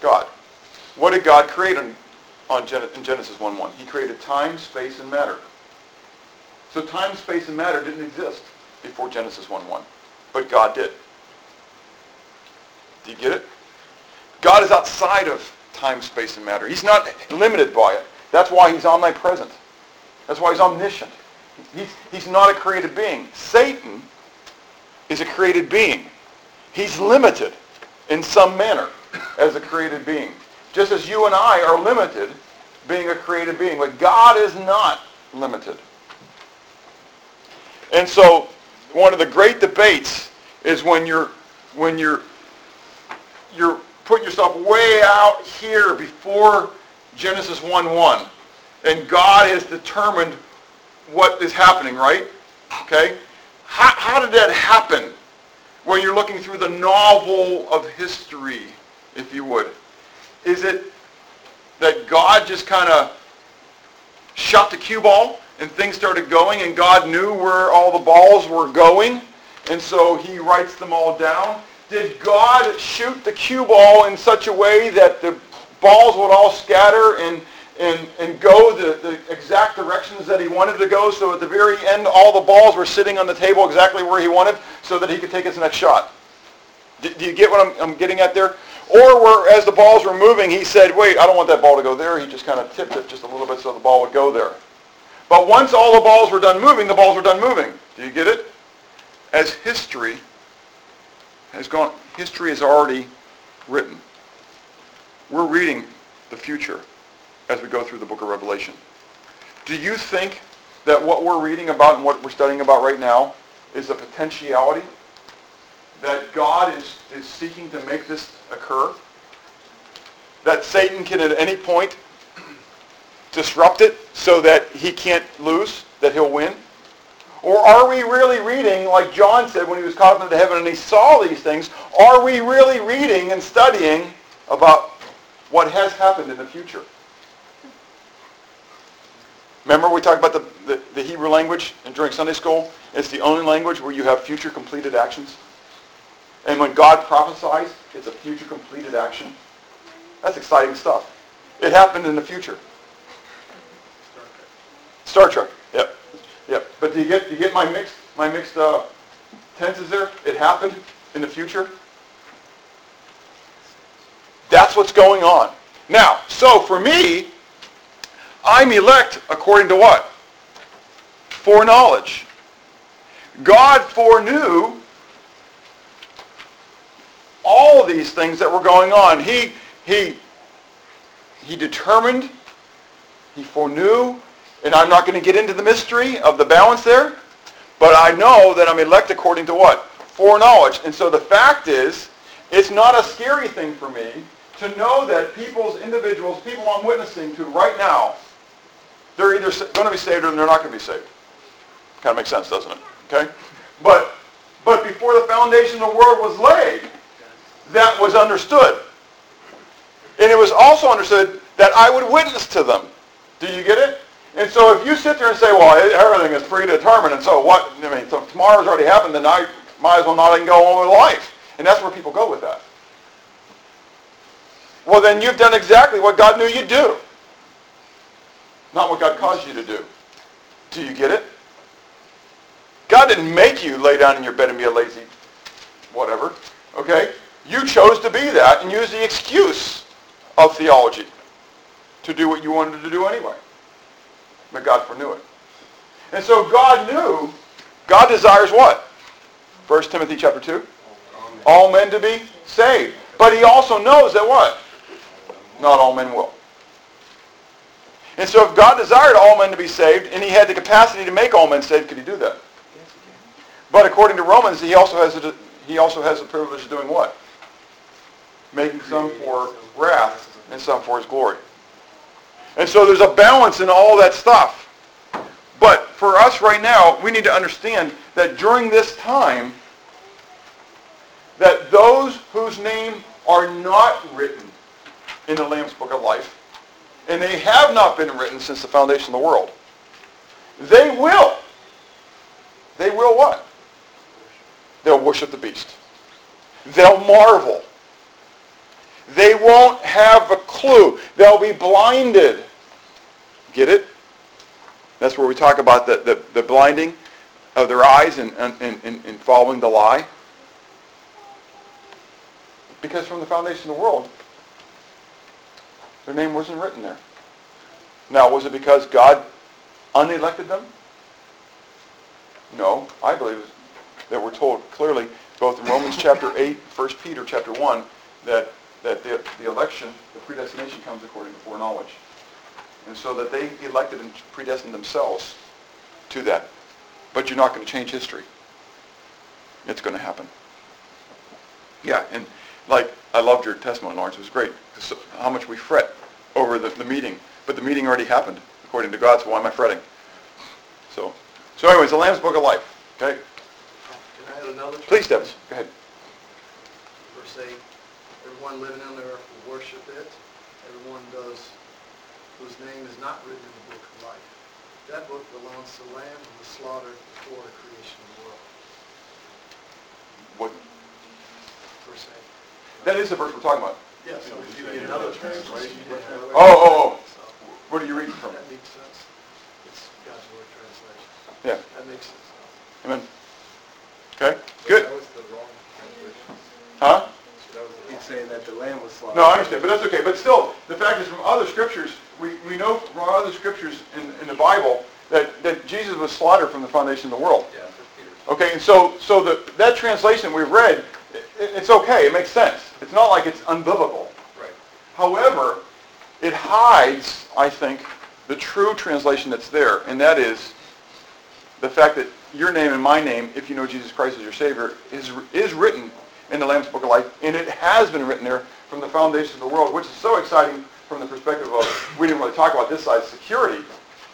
God. What did God create in, on Gen- in Genesis 1-1? He created time, space, and matter. So time, space, and matter didn't exist before Genesis 1-1, but God did. Do you get it? God is outside of time, space, and matter. He's not limited by it. That's why he's omnipresent. That's why he's omniscient. He's, he's not a created being. Satan is a created being. He's limited in some manner as a created being. Just as you and I are limited being a created being. But God is not limited. And so one of the great debates is when you're when you're you're putting yourself way out here before Genesis 1-1. And God has determined what is happening, right? Okay? How, how did that happen when you're looking through the novel of history, if you would? Is it that God just kind of shot the cue ball and things started going and God knew where all the balls were going and so he writes them all down? Did God shoot the cue ball in such a way that the balls would all scatter and, and, and go the, the exact directions that he wanted to go so at the very end all the balls were sitting on the table exactly where he wanted so that he could take his next shot? Do, do you get what I'm, I'm getting at there? Or as the balls were moving, he said, wait, I don't want that ball to go there. He just kind of tipped it just a little bit so the ball would go there. But once all the balls were done moving, the balls were done moving. Do you get it? As history has gone, history is already written. We're reading the future as we go through the book of Revelation. Do you think that what we're reading about and what we're studying about right now is a potentiality that God is, is seeking to make this occur? That Satan can at any point disrupt it so that he can't lose, that he'll win? Or are we really reading, like John said when he was caught up into heaven and he saw these things, are we really reading and studying about what has happened in the future? Remember we talked about the, the, the Hebrew language and during Sunday school? It's the only language where you have future completed actions. And when God prophesies, it's a future completed action. That's exciting stuff. It happened in the future. Star Trek. Yep. But do you get do you get my mixed my mixed uh, tenses there? It happened in the future. That's what's going on. Now, so for me, I'm elect according to what? Foreknowledge. God foreknew all these things that were going on. He, he, he determined, he foreknew, and I'm not going to get into the mystery of the balance there, but I know that I'm elect according to what? Foreknowledge. And so the fact is, it's not a scary thing for me to know that people's individuals, people I'm witnessing to right now, they're either going to be saved or they're not going to be saved. Kind of makes sense, doesn't it? Okay? But, but before the foundation of the world was laid, that was understood. And it was also understood that I would witness to them. Do you get it? And so if you sit there and say, well, everything is predetermined, and so what, I mean, so tomorrow's already happened, then I might as well not even go on with life. And that's where people go with that. Well, then you've done exactly what God knew you'd do. Not what God caused you to do. Do you get it? God didn't make you lay down in your bed and be a lazy whatever. Okay? You chose to be that and use the excuse of theology to do what you wanted to do anyway. But God foreknew it. And so God knew, God desires what? 1 Timothy chapter 2? All men to be saved. But he also knows that what? Not all men will. And so if God desired all men to be saved, and he had the capacity to make all men saved, could he do that? But according to Romans, he also has a, he also has the privilege of doing what? Making some for wrath and some for his glory. And so there's a balance in all that stuff. But for us right now, we need to understand that during this time, that those whose name are not written in the Lamb's Book of Life and they have not been written since the foundation of the world. They will. They will what? They'll worship the beast. They'll marvel. They won't have a clue. They'll be blinded. Get it? That's where we talk about the, the, the blinding of their eyes and, and, and, and following the lie. Because from the foundation of the world, their name wasn't written there. Now, was it because God unelected them? No, I believe that we're told clearly, both in Romans chapter 8, 1 Peter chapter 1, that, that the, the election, the predestination comes according to foreknowledge. And so that they elected and predestined themselves to that. But you're not going to change history. It's going to happen. Yeah, and like, I loved your testimony, Lawrence. It was great. So, how much we fret over the, the meeting. But the meeting already happened, according to God, so why am I fretting? So, so anyways, the Lamb's Book of Life. Okay? Can I add another? Please, Devin. Go ahead. Verse 8, everyone living on the earth will worship it. Everyone does, whose name is not written in the book of life. That book belongs to the Lamb who was slaughtered before the creation of the world. What, Verse 8. that is the verse we're talking about. Yes, so if you get another translation. Oh, oh, oh. What are you reading from? That makes sense. It's God's word translation. Yeah. That makes sense. Amen. Okay, good. That was the wrong translation. Huh? That was the He's wrong. Saying that the lamb was slaughtered. No, I understand, but that's okay. But still, the fact is from other scriptures, we, we know from other scriptures in, in the Bible that, that Jesus was slaughtered from the foundation of the world. Yeah, Peter. Okay, and so, so the, that translation we've read, i it's okay, it makes sense. It's not like it's unbiblical. Right. However, it hides, I think, the true translation that's there, and that is the fact that your name and my name, if you know Jesus Christ as your Savior, is, is written in the Lamb's Book of Life, and it has been written there from the foundation of the world, which is so exciting from the perspective of, we didn't really talk about this side, security.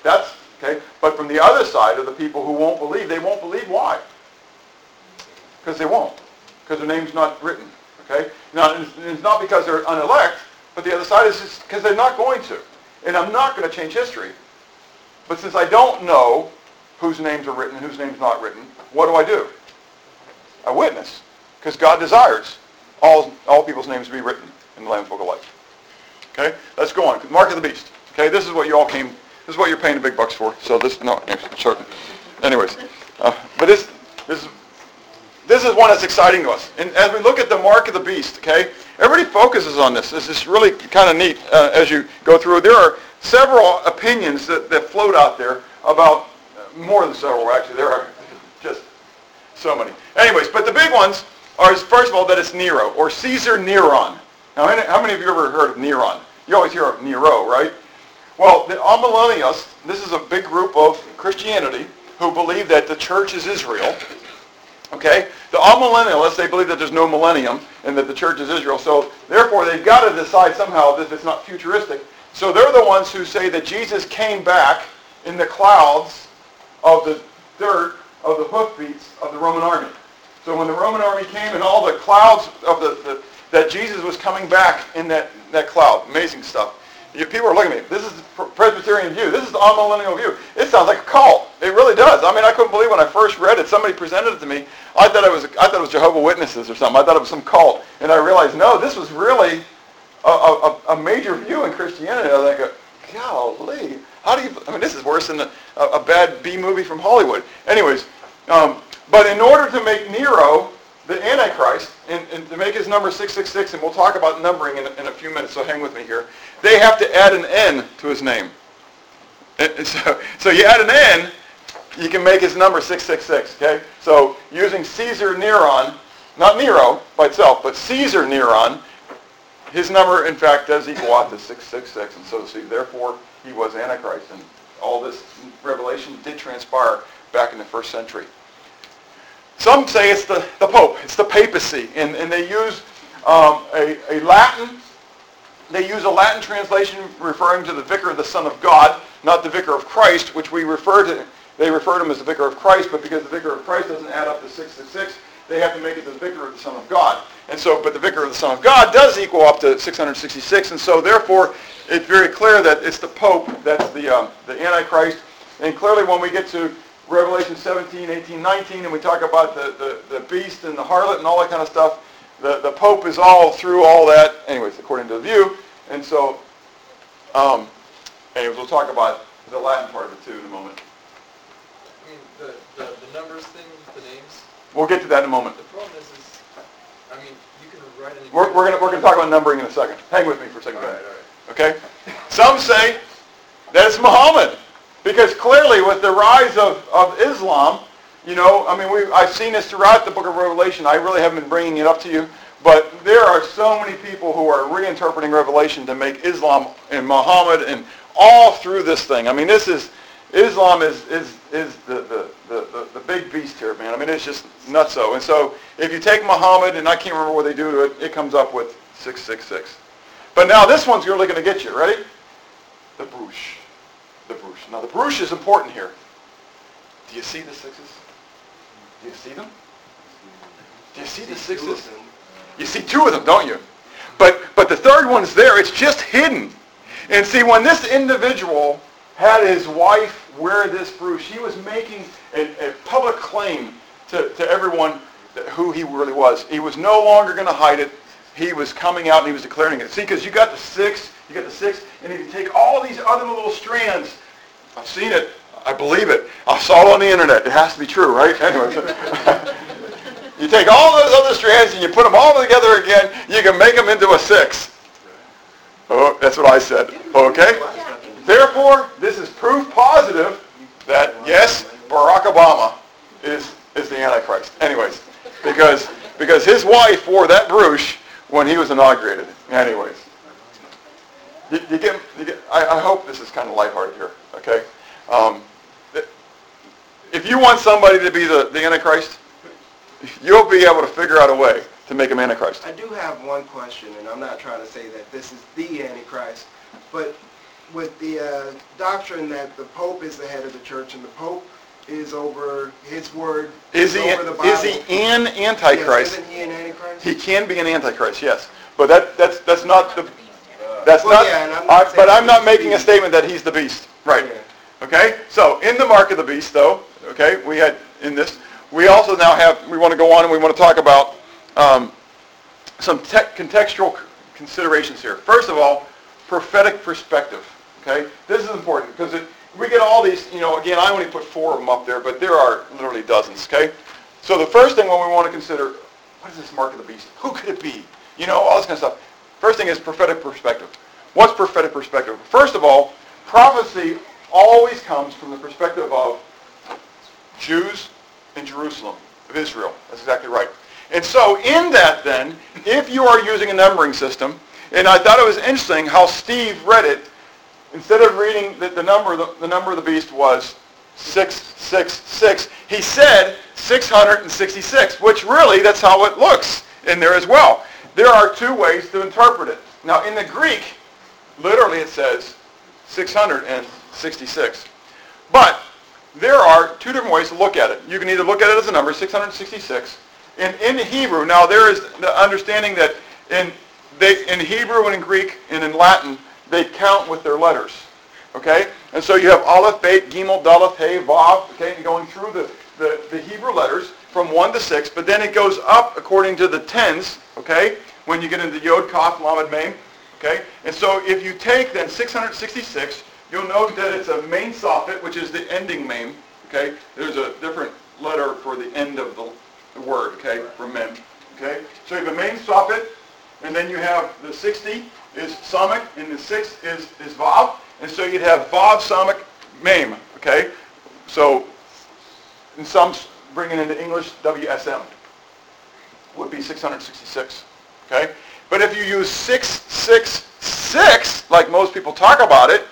That's, okay, but from the other side of the people who won't believe, they won't believe why? Because they won't, because their name's not written, okay? Now, it's, not because they're unelect, but the other side is because they're not going to. And I'm not going to change history. But since I don't know whose names are written and whose name's not written, what do I do? I witness. Because God desires all, all people's names to be written in the Lamb's Book of Life. Okay? Let's go on. Mark of the Beast. Okay? This is what you all came, this is what you're paying the big bucks for. So this, no, sure. Anyways. Uh, but this, this is, this is one that's exciting to us. And as we look at the mark of the beast, okay, everybody focuses on this. This is really kind of neat uh, as you go through. There are several opinions that, that float out there about, uh, more than several actually, there are just so many. Anyways, but the big ones are, first of all, that it's Nero, or Caesar Neron. Now, how many- how many of you ever heard of Neron? You always hear of Nero, right? Well, the Amillennialists, this is a big group of Christianity who believe that the church is Israel. Okay? The amillennialists, they believe that there's no millennium and that the church is Israel. So therefore, they've got to decide somehow that it's not futuristic. So they're the ones who say that Jesus came back in the clouds of the dirt of the hoofbeats of the Roman army. So when the Roman army came and all the clouds of the, the that Jesus was coming back in that, that cloud. Amazing stuff. You, people are looking at me. This is Presbyterian view. This is the amillennial view. It sounds like a cult. It really does. I mean, I couldn't believe when I first read it. Somebody presented it to me. I thought it was I thought it was Jehovah Witnesses or something. I thought it was some cult, and I realized no, this was really a, a, a major view in Christianity. I like, golly, how do you? I mean, this is worse than a, a bad B movie from Hollywood. Anyways, um, but in order to make Nero the Antichrist, and, and, to make his number 666, and we'll talk about numbering in, in, a few minutes, so hang with me here, they have to add an N to his name. And, so, so you add an N, you can make his number 666, okay? So using Caesar Neron, not Nero by itself, but Caesar Neron, his number, in fact, does equal out to 666, and so see, therefore, he was Antichrist, and all this revelation did transpire back in the first century. Some say it's the, the Pope, it's the papacy, and, and they use um, a, a Latin, they use a Latin translation referring to the vicar of the Son of God, not the vicar of Christ, which we refer to, they refer to him as the vicar of Christ, but because the vicar of Christ doesn't add up to 666, they have to make it the vicar of the Son of God. And so, but the vicar of the Son of God does equal up to 666, and so therefore, it's very clear that it's the Pope that's the, um, the Antichrist. And clearly when we get to Revelation 17, 18, 19, and we talk about the, the, the beast and the harlot and all that kind of stuff, the, the Pope is all through all that, anyways, according to the view. And so, um, anyways, we'll talk about the Latin part of it too in a moment. I mean, the, the, the numbers thing, the names, We'll get to that in a moment. the problem is, is, I mean, you can write an... We're, we're gonna, we're gonna talk about numbering in a second. Hang with me for a second. All right, all right. Okay? Some say that it's Muhammad. Because clearly with the rise of, of Islam, you know, I mean, we, I've seen this throughout the book of Revelation. I really haven't been bringing it up to you. But there are so many people who are reinterpreting Revelation to make Islam and Muhammad and all through this thing. I mean, this is, Islam is, is, is the, the, the, the, big beast here, man. I mean, it's just nutso. And so if you take Muhammad, and I can't remember what they do to it, it comes up with 666. But now this one's really going to get you. Ready? The Bruche. The Bruche. Now the Bruche is important here. Do you see the sixes? Do you see them? Do you see the sixes? You see two of them, don't you? But but the third one's there. It's just hidden. And see, when this individual had his wife wear this Bruche, he was making a, a public claim to, to everyone that who he really was. He was no longer going to hide it. He was coming out and he was declaring it. See, because you got the six, you got the six, and if you take all these other little strands, I've seen it, I believe it. I saw it on the internet. It has to be true, right? Anyway. you take all those other strands and you put them all together again, you can make them into a six. Oh, that's what I said. Okay? Therefore, this is proof positive that, yes, Barack Obama is, is the Antichrist. Anyways, because, because his wife wore that brooch when he was inaugurated. Anyways. You, you get, you get, I, I hope this is kind of lighthearted here, okay? Um, if you want somebody to be the, the Antichrist, you'll be able to figure out a way to make him Antichrist. I do have one question, and I'm not trying to say that this is the Antichrist, but with the uh, doctrine that the Pope is the head of the church and the Pope is over his word, Is he, over the Bible. is he an Yes, Antichrist? isn't he an Antichrist? He can be an Antichrist, yes. But that, that's, that's not the, that's Well, not, yeah, I'm not I- but I'm not making a statement that he's the beast. Right. Yeah. Okay? So in the mark of the beast, though, okay, we had in this, we also now have, we want to go on and we want to talk about um, some tech contextual c- considerations here. First of all, prophetic perspective. Okay? This is important because it, we get all these, you know, again, I only put four of them up there, but there are literally dozens. Okay? So the first thing when we want to consider, what is this mark of the beast? Who could it be? You know, all this kind of stuff. First thing is prophetic perspective. What's prophetic perspective? First of all, prophecy always comes from the perspective of Jews in Jerusalem, of Israel. That's exactly right. And so in that then, if you are using a numbering system, and I thought it was interesting how Steve read it, instead of reading that the number, the, the number of the beast was 666, he said 666, which really that's how it looks in there as well. There are two ways to interpret it. Now in the Greek, literally it says 666. But there are two different ways to look at it. You can either look at it as a number, 666. And in Hebrew, now there is the understanding that in, they, in Hebrew and in Greek and in Latin, they count with their letters. Okay? And so you have Aleph, Bet, Gimel, Daleth, Hey, Vav, okay, going through the, the, the Hebrew letters from 1 to 6, but then it goes up according to the tens, okay, when you get into Yod, Kaf, Lamed, Mem, okay? And so if you take then 666, you'll note that it's a mem sofit, which is the ending mem, okay? There's a different letter for the end of the, the word, okay, for mem, okay? So you have a mem sofit, and then you have the 60 is samek, and the 6 is, is vav, and so you'd have vav, samek, mem, okay? So in some s- bring it into English, WSM would be 666, okay? But if you use 666, like most people talk about it,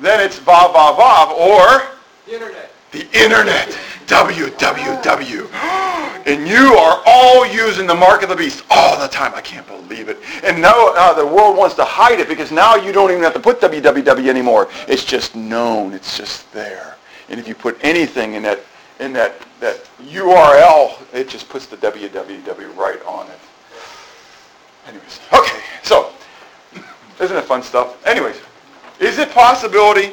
then it's vav, vav, vav, or The internet. the internet, www. And you are all using the mark of the beast all the time. I can't believe it. And now uh, the world wants to hide it because now you don't even have to put www anymore. It's just known. It's just there. And if you put anything in that in that, that URL, it just puts the www right on it. Anyways, okay, so, isn't it fun stuff? Anyways, is it possibility,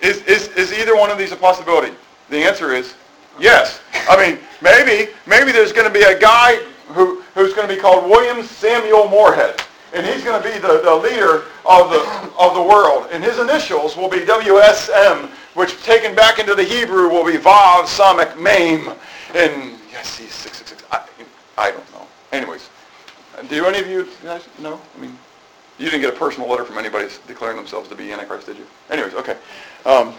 is, is, is either one of these a possibility? The answer is yes. I mean, maybe, maybe there's going to be a guy who, who's going to be called William Samuel Moorhead. And he's going to be the, the leader of the, of the world. And his initials will be WSM, which taken back into the Hebrew will be Vav, Samek, Mame. And yes, he's 666. I, I don't know. Anyways, do any of you guys know? I mean, you didn't get a personal letter from anybody declaring themselves to be Antichrist, did you? Anyways, okay. Um,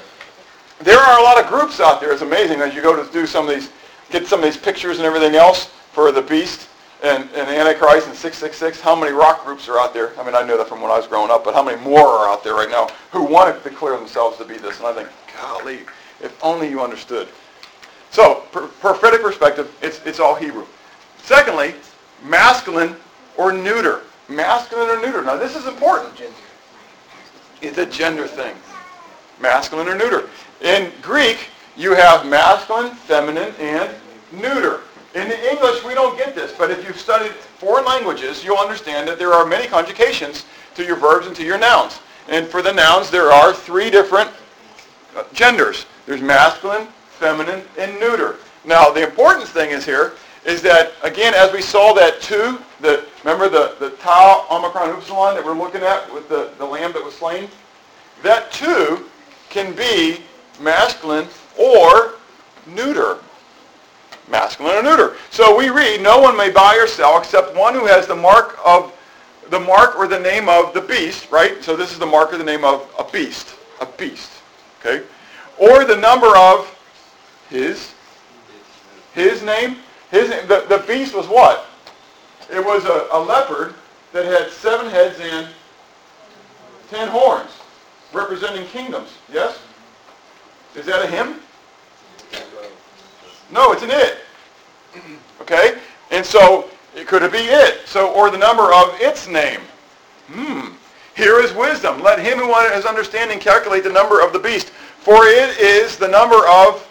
there are a lot of groups out there. It's amazing as you go to do some of these, get some of these pictures and everything else for the beast and, and Antichrist and 666. How many rock groups are out there? I mean, I know that from when I was growing up, but how many more are out there right now who want to declare themselves to be this? And I think, golly, if only you understood. So, pr- prophetic perspective, it's, it's all Hebrew. Secondly, masculine or neuter. Masculine or neuter. Now, this is important. It's a gender thing. Masculine or neuter. In Greek, you have masculine, feminine, and neuter. In English, we don't get this, but if you've studied foreign languages, you'll understand that there are many conjugations to your verbs and to your nouns. And for the nouns, there are three different uh, genders. There's masculine, feminine, and neuter. Now, the important thing is here is that, again, as we saw that two, the, remember the, the tau, omicron, upsilon that we're looking at with the, the lamb that was slain? That two can be masculine or neuter. Masculine or neuter. So we read, no one may buy or sell except one who has the mark of the mark or the name of the beast, right? So this is the mark or the name of a beast. A beast. Okay? Or the number of his his name. His. The, the beast was what? It was a, a leopard that had seven heads and ten horns, representing kingdoms. Yes? Is that a him? No, it's an it. Okay? And so, it could it be it? So, or the number of its name. Hmm. Here is wisdom. Let him who has understanding calculate the number of the beast, for it is the number of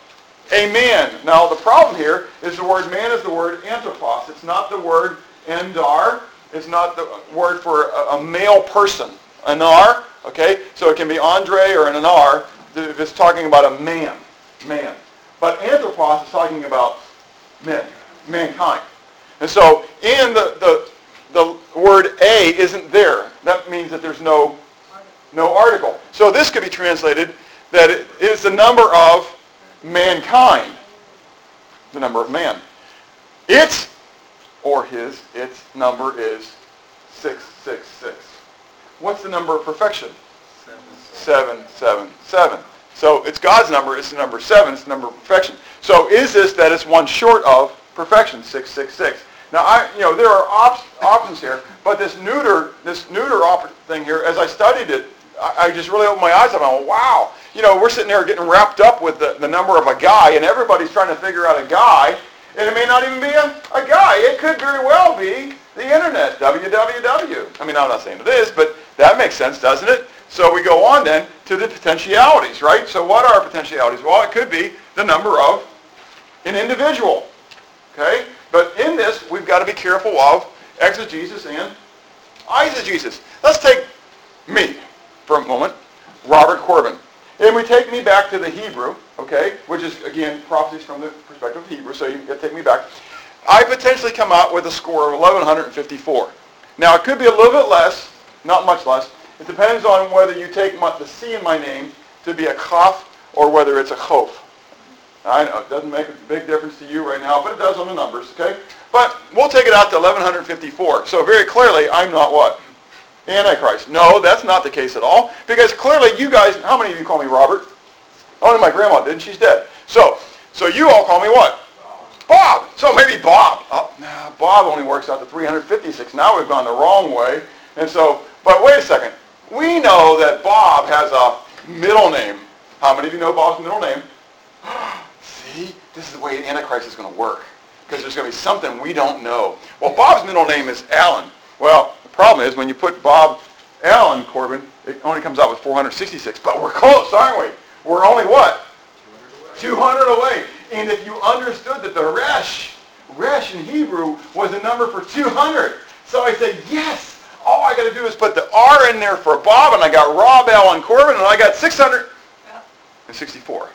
a man. Now, the problem here is the word man is the word anthropos. It's not the word endar. It's not the word for a, a male person. Anar, okay? So it can be Andre or an anar if it's talking about a man. Man. But anthropos is talking about men, mankind. And so in the, the, the word a isn't there. That means that there's no, no article. So this could be translated that it is the number of mankind. The number of man. Its, or his, its number is 666. What's the number of perfection? 777. So it's God's number, it's the number 7, it's the number of perfection. So is this that it's one short of perfection, 666? Now, I, you know, there are op- options here, but this neuter, this neuter op- thing here, as I studied it, I, I just really opened my eyes up I went, wow. You know, we're sitting there getting wrapped up with the, the number of a guy, and everybody's trying to figure out a guy, and it may not even be a, a guy. It could very well be the internet, www. I mean, I'm not saying it is, but that makes sense, doesn't it? So we go on then to the potentialities, right? So what are potentialities? Well, it could be the number of an individual, okay? But in this, we've got to be careful of exegesis and eisegesis. Let's take me for a moment, Robert Corbin. And we take me back to the Hebrew, okay, which is, again, prophecies from the perspective of Hebrew, so you take me back. I potentially come out with a score of 1154. Now, it could be a little bit less, not much less. It depends on whether you take my, the C in my name to be a kaf or whether it's a chof. I know it doesn't make a big difference to you right now, but it does on the numbers, okay? But we'll take it out to 1154. So very clearly, I'm not what? Antichrist. No, that's not the case at all. Because clearly you guys, how many of you call me Robert? Only my grandma did, she's dead. So, so you all call me what? Bob. So maybe Bob. Oh, Bob only works out to 356. Now we've gone the wrong way. And so, but wait a second. We know that Bob has a middle name. How many of you know Bob's middle name? See, this is the way Antichrist is going to work. Because there's going to be something we don't know. Well, Bob's middle name is Allen. Well, the problem is when you put Bob Allen Corbin, it only comes out with 466. But we're close, aren't we? We're only what? 200 away. And if you understood that the resh, resh in Hebrew was a number for 200. So I said, yes, all I got to do is put the R in there for Bob, and I got Rob, Al, and Corbin, and I got 664.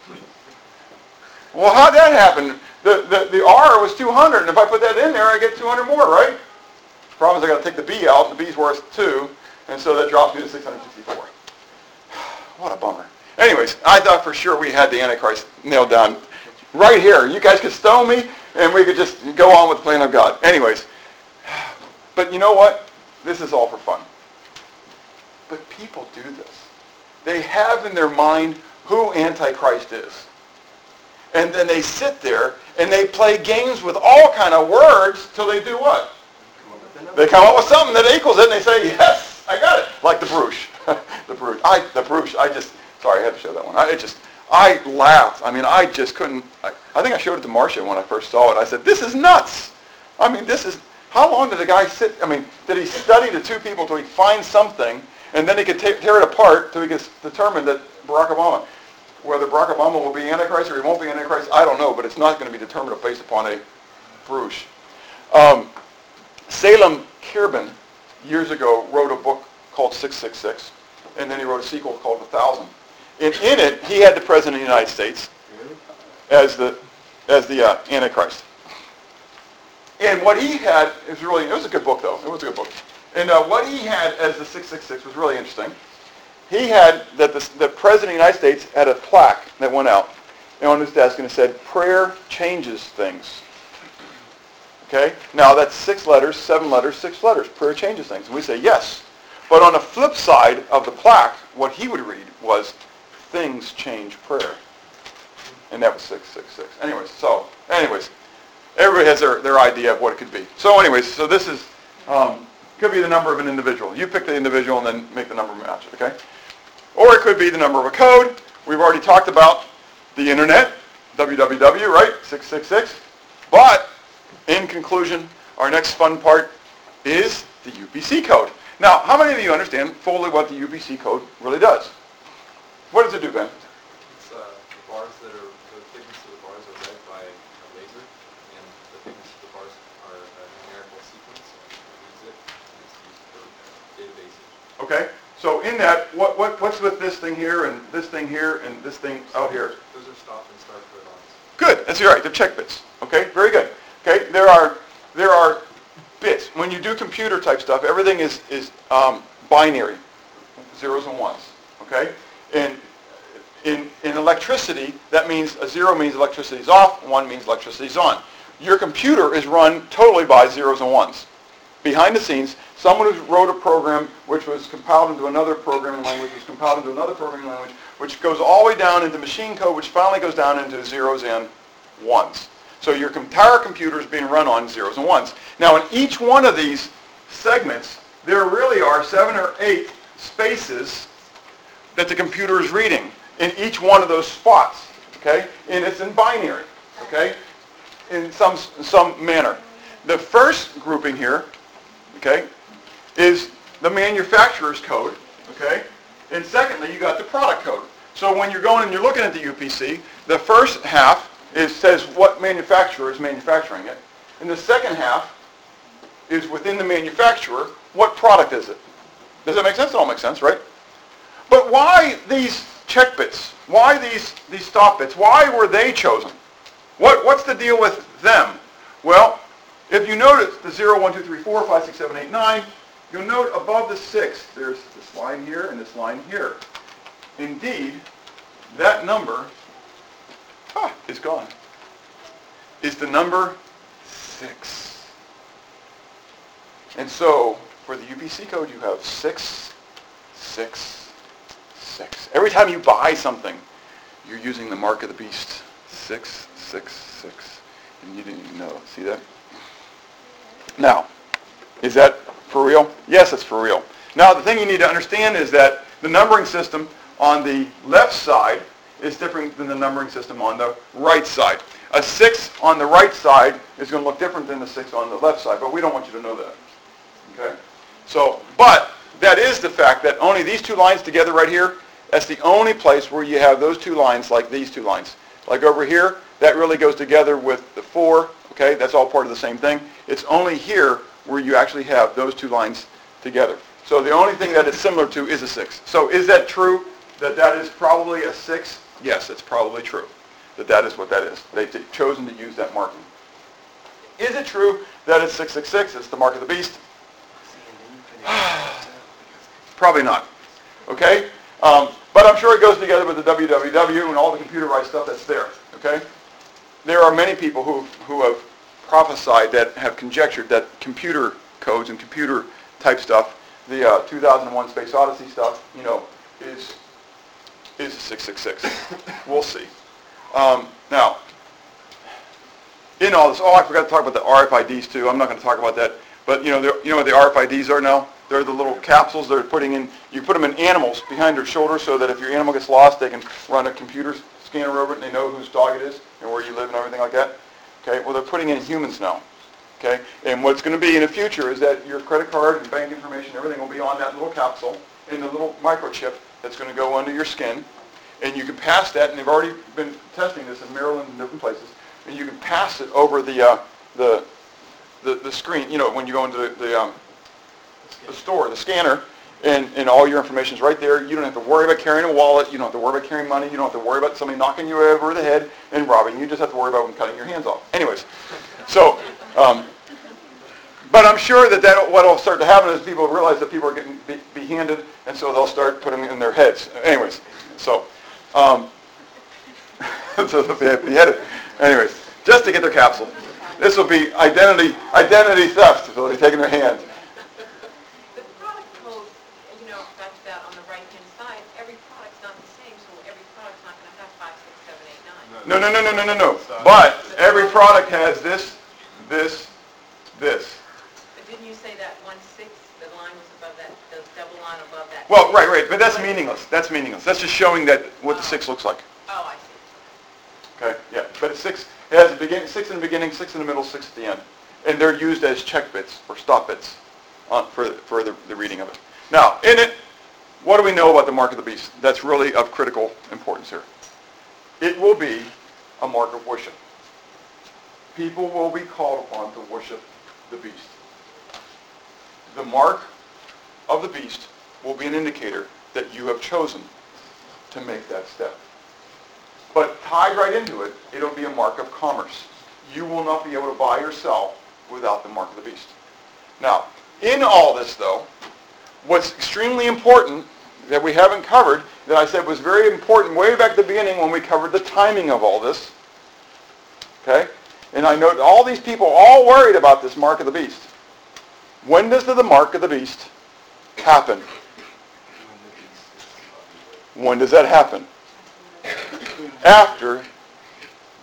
Well, how'd that happen? The, the, the R was 200, and if I put that in there, I get 200 more, right? Problem is I got to take the B out, the B's worth 2, and so that drops me to 664. What a bummer. Anyways, I thought for sure we had the Antichrist nailed down right here. You guys could stone me, and we could just go on with the plan of God. Anyways, but you know what? This is all for fun. But people do this. They have in their mind who Antichrist is. And then they sit there and they play games with all kind of words till they do what? They come up with something that equals it and they say, yes, I got it. Like the Bruges. the Bruges. I, the Bruges, I just, sorry, I had to show that one. I just, I laughed. I mean, I just couldn't, I, I think I showed it to Marcia when I first saw it. I said, this is nuts. I mean, this is, how long did the guy sit, I mean, did he study the two people until he finds something and then he could ta- tear it apart till he could determine that Barack Obama, whether Barack Obama will be Antichrist or he won't be Antichrist, I don't know, but it's not going to be determined based upon a Bruges. Um, Salem Kirban, years ago, wrote a book called 666, and then he wrote a sequel called 1000. And in it, he had the President of the United States as the, as the uh, Antichrist. And what he had is really, it was a good book though, it was a good book. And uh, what he had as the 666 was really interesting. He had that the, the President of the United States had a plaque that went out and on his desk and it said, prayer changes things. Okay? Now that's six letters, seven letters, six letters. Prayer changes things. And we say yes. But on the flip side of the plaque, what he would read was, things change prayer. And that was 666. Anyways, so, anyways, everybody has their, their idea of what it could be. So anyways, so this is, um, could be the number of an individual. You pick the individual and then make the number match, it, okay? Or it could be the number of a code. We've already talked about the internet, www, right? 666. But in conclusion, our next fun part is the UPC code. Now, how many of you understand fully what the UPC code really does? What does it do, Ben? It's, uh, the bars that are, the thickness of the bars are read by a laser, and the thickness of the bars are a numerical sequence, and it reads it, and it's used for database. Okay, so in that, what, what, what's with this thing here and this thing here and this thing out here? Those are stop and start codons. Good, that's right, they're check bits. Okay, very good. Okay, there are, there are bits. When you do computer type stuff, everything is, is um, binary, zeros and ones. Okay? And in, in electricity, that means a zero means electricity is off, one means electricity is on. Your computer is run totally by zeros and ones. Behind the scenes, someone who wrote a program which was compiled into another programming language, was compiled into another programming language, which goes all the way down into machine code, which finally goes down into zeros and ones. So your entire computer is being run on zeros and ones. Now in each one of these segments, there really are seven or eight spaces that the computer is reading in each one of those spots, okay? And it's in binary, okay? In some, some manner. The first grouping here, okay, is the manufacturer's code, okay? And secondly, you got the product code. So when you're going and you're looking at the UPC, the first half is, says what manufacturer is manufacturing it. And the second half is within the manufacturer, what product is it? Does that make sense? It all makes sense, right? But why these check bits? Why these, these stop bits? Why were they chosen? What, what's the deal with them? Well, if you notice the 0, 1, 2, 3, 4, 5, 6, 7, 8, 9, you'll note above the 6, there's this line here and this line here. Indeed, that number ah, is gone. Is the number 6. And so, for the UPC code, you have 6, 6, 6. Every time you buy something, you're using the mark of the beast. 6, 6, 6. And you didn't even know. See that? Now, is that for real? Yes, it's for real. Now, the thing you need to understand is that the numbering system on the left side is different than the numbering system on the right side. A 6 on the right side is going to look different than the 6 on the left side, but we don't want you to know that. Okay? So, but that is the fact that only these two lines together right here, that's the only place where you have those two lines like these two lines. Like over here, that really goes together with the 4, okay? That's all part of the same thing. It's only here where you actually have those two lines together. So the only thing that it's similar to is a 6. So is that true, that that is probably a 6? Yes, it's probably true, that that is what that is. They've chosen to use that marking. Is it true that it's 666? It's the mark of the beast? Probably not. Okay? Um, but I'm sure it goes together with the www and all the computerized stuff that's there. Okay? There are many people who, who have prophesied that have conjectured that computer codes and computer type stuff, the uh, 2001 Space Odyssey stuff, you know, is is 666. we'll see. Um, now, in all this, oh, I forgot to talk about the RFIDs too. I'm not going to talk about that. But you know, you know what the RFIDs are now? They're the little capsules they're putting in. You put them in animals behind their shoulder, so that if your animal gets lost, they can run a computer scanner over it, and they know whose dog it is and where you live and everything like that. Okay. Well, they're putting in humans now. Okay. And what's going to be in the future is that your credit card and bank information, everything will be on that little capsule in the little microchip that's going to go under your skin, and you can pass that. And they've already been testing this in Maryland and different places. And you can pass it over the uh, the the, the screen, you know, when you go into the, the, um, the store, the scanner, and, and all your information is right there. You don't have to worry about carrying a wallet. You don't have to worry about carrying money. You don't have to worry about somebody knocking you over the head and robbing you. You just have to worry about them cutting your hands off. Anyways, so, um, but I'm sure that, that what will start to happen is people realize that people are getting be, behanded, and so they'll start putting it in their heads. Anyways, so, um, so they'll be beheaded. Anyways, just to get their capsule. This will be identity identity theft. So they're taking their hand. The product code, you know, that's that on the right-hand side, every product's not the same, so every product's not gonna have five, six, seven, eight, nine. No, no, no, no, no, no, no. But every product has this, this, this. But didn't you say that one six, the line was above that, the double line above that? Well, right, right. But that's meaningless. That's meaningless. That's just showing that what the six looks like. Oh, I see. Okay. Yeah. But it's six. It has a begin, six in the beginning, six in the middle, six at the end, and they're used as check bits or stop bits on, for for the, the reading of it. Now, in it, what do we know about the mark of the beast? That's really of critical importance here. It will be a mark of worship. People will be called upon to worship the beast. The mark of the beast will be an indicator that you have chosen to make that step. But tied right into it, it'll be a mark of commerce. You will not be able to buy or sell without the mark of the beast. Now, in all this though, what's extremely important that we haven't covered, that I said was very important way back at the beginning when we covered the timing of all this, okay? And I note all these people all worried about this mark of the beast. When does the mark of the beast happen? When does that happen? After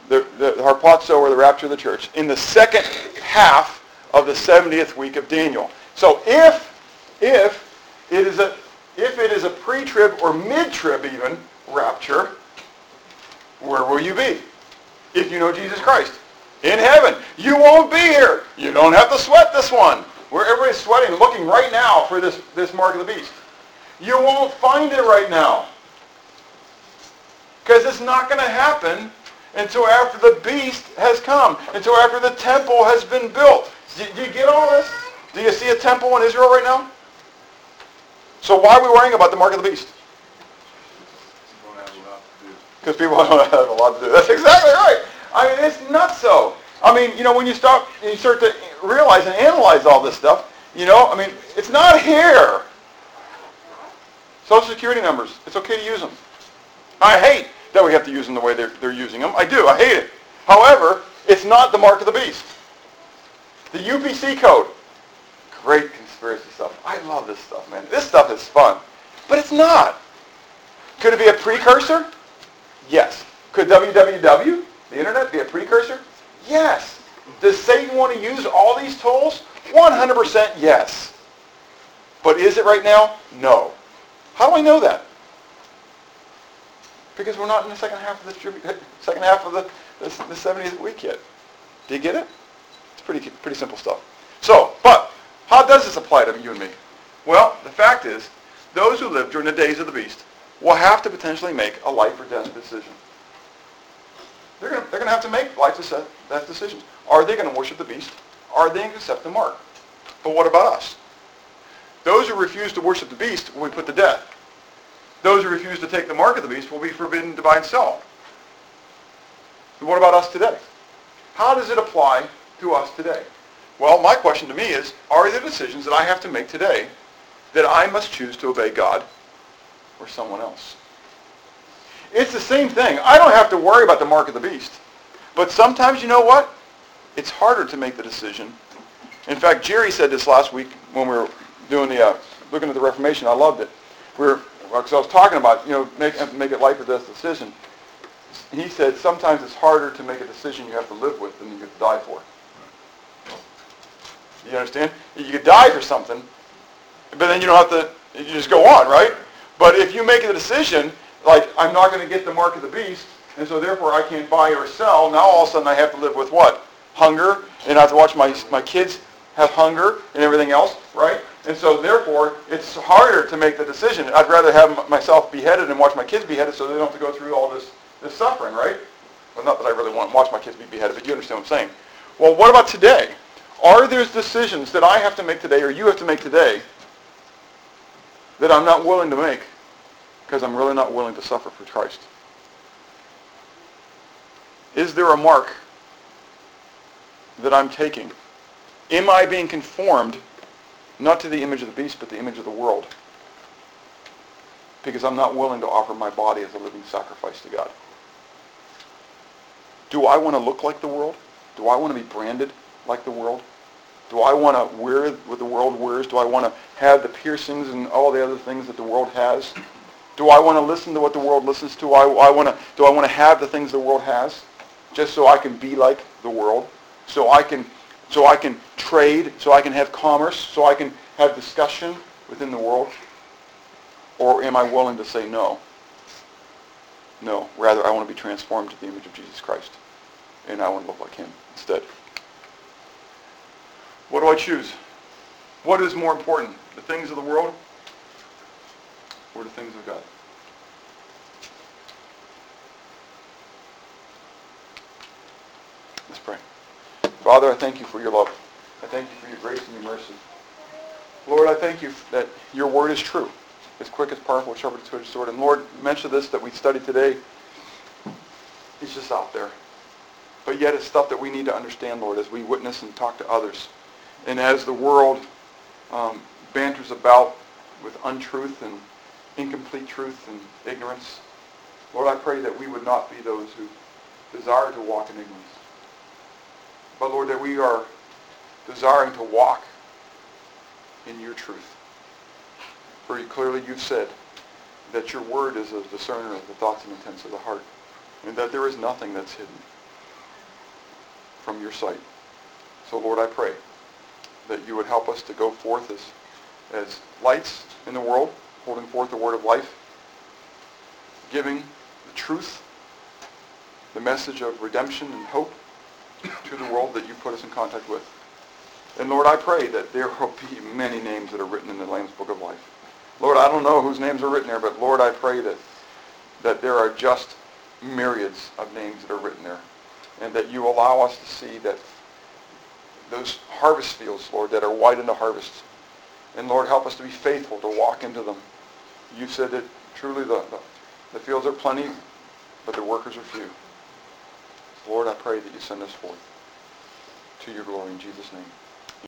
the, the harpazo or the rapture of the church, in the second half of the 70th week of Daniel. So if, if it is a, if it is a pre-trib or mid-trib even rapture, where will you be? If you know Jesus Christ. In heaven. You won't be here. You don't have to sweat this one. Where everybody's sweating, looking right now for this, this mark of the beast. You won't find it right now. Because it's not going to happen until after the beast has come, until after the temple has been built. Do, do you get all this? Do you see a temple in Israel right now? So why are we worrying about the mark of the beast? Because people don't have a lot to do. That's exactly right. I mean, it's not so. I mean, you know, when you start, you start to realize and analyze all this stuff, you know, I mean, it's not here. Social Security numbers, it's okay to use them. I hate that we have to use them the way they're, they're using them. I do. I hate it. However, it's not the mark of the beast. The UPC code, great conspiracy stuff. I love this stuff, man. This stuff is fun. But it's not. Could it be a precursor? Yes. Could www, the internet, be a precursor? Yes. Does Satan want to use all these tools? 100% yes. But is it right now? No. How do I know that? Because we're not in the second half of the second half of the, the, the 70th week yet. Do you get it? It's pretty pretty simple stuff. So, but how does this apply to you and me? Well, the fact is, those who live during the days of the beast will have to potentially make a life or death decision. They're going to, have to make life or death decisions. Are they going to worship the beast? Are they going to accept the mark? But what about us? Those who refuse to worship the beast will be put to death. Those who refuse to take the mark of the beast will be forbidden to buy and sell. But what about us today? How does it apply to us today? Well, my question to me is, are there decisions that I have to make today that I must choose to obey God or someone else? It's the same thing. I don't have to worry about the mark of the beast. But sometimes, you know what? It's harder to make the decision. In fact, Jerry said this last week when we were doing the, uh, looking at the Reformation. I loved it. We were, because I was talking about, you know, make, make it life or death decision. He said sometimes it's harder to make a decision you have to live with than you have to die for. You understand? You could die for something, but then you don't have to, you just go on, right? But if you make a decision, like, I'm not going to get the mark of the beast, and so therefore I can't buy or sell, now all of a sudden I have to live with what? Hunger, and I have to watch my, my kids have hunger and everything else, right? And so therefore, it's harder to make the decision. I'd rather have myself beheaded and watch my kids beheaded so they don't have to go through all this, this suffering, right? Well, not that I really want to watch my kids be beheaded, but you understand what I'm saying. Well, what about today? Are there decisions that I have to make today or you have to make today that I'm not willing to make because I'm really not willing to suffer for Christ? Is there a mark that I'm taking? Am I being conformed not to the image of the beast, but the image of the world? Because I'm not willing to offer my body as a living sacrifice to God. Do I want to look like the world? Do I want to be branded like the world? Do I want to wear what the world wears? Do I want to have the piercings and all the other things that the world has? Do I want to listen to what the world listens to? I, I want to, do I want to have the things the world has just so I can be like the world? So I can, so I can trade, so I can have commerce, so I can have discussion within the world? Or am I willing to say no? No. Rather, I want to be transformed to the image of Jesus Christ. And I want to look like him instead. What do I choose? What is more important, the things of the world or the things of God? Let's pray. Father, I thank you for your love. I thank you for your grace and your mercy. Lord, I thank you that your word is true. It's quick, it's powerful, it's sharper than a sword. And Lord, of this that we studied today is just out there. But yet it's stuff that we need to understand, Lord, as we witness and talk to others. And as the world um, banters about with untruth and incomplete truth and ignorance, Lord, I pray that we would not be those who desire to walk in ignorance. But Lord, that we are desiring to walk in your truth. For clearly you've said that your word is a discerner of the thoughts and intents of the heart, and that there is nothing that's hidden from your sight. So Lord, I pray that you would help us to go forth as, as lights in the world, holding forth the word of life, giving the truth, the message of redemption and hope to the world that you put us in contact with. And Lord, I pray that there will be many names that are written in the Lamb's Book of Life. Lord, I don't know whose names are written there, but Lord, I pray that, that there are just myriads of names that are written there. And that you allow us to see that those harvest fields, Lord, that are white in the harvest. And Lord, help us to be faithful to walk into them. You said that truly the, the, the fields are plenty, but the workers are few. Lord, I pray that you send us forth to your glory in Jesus' name.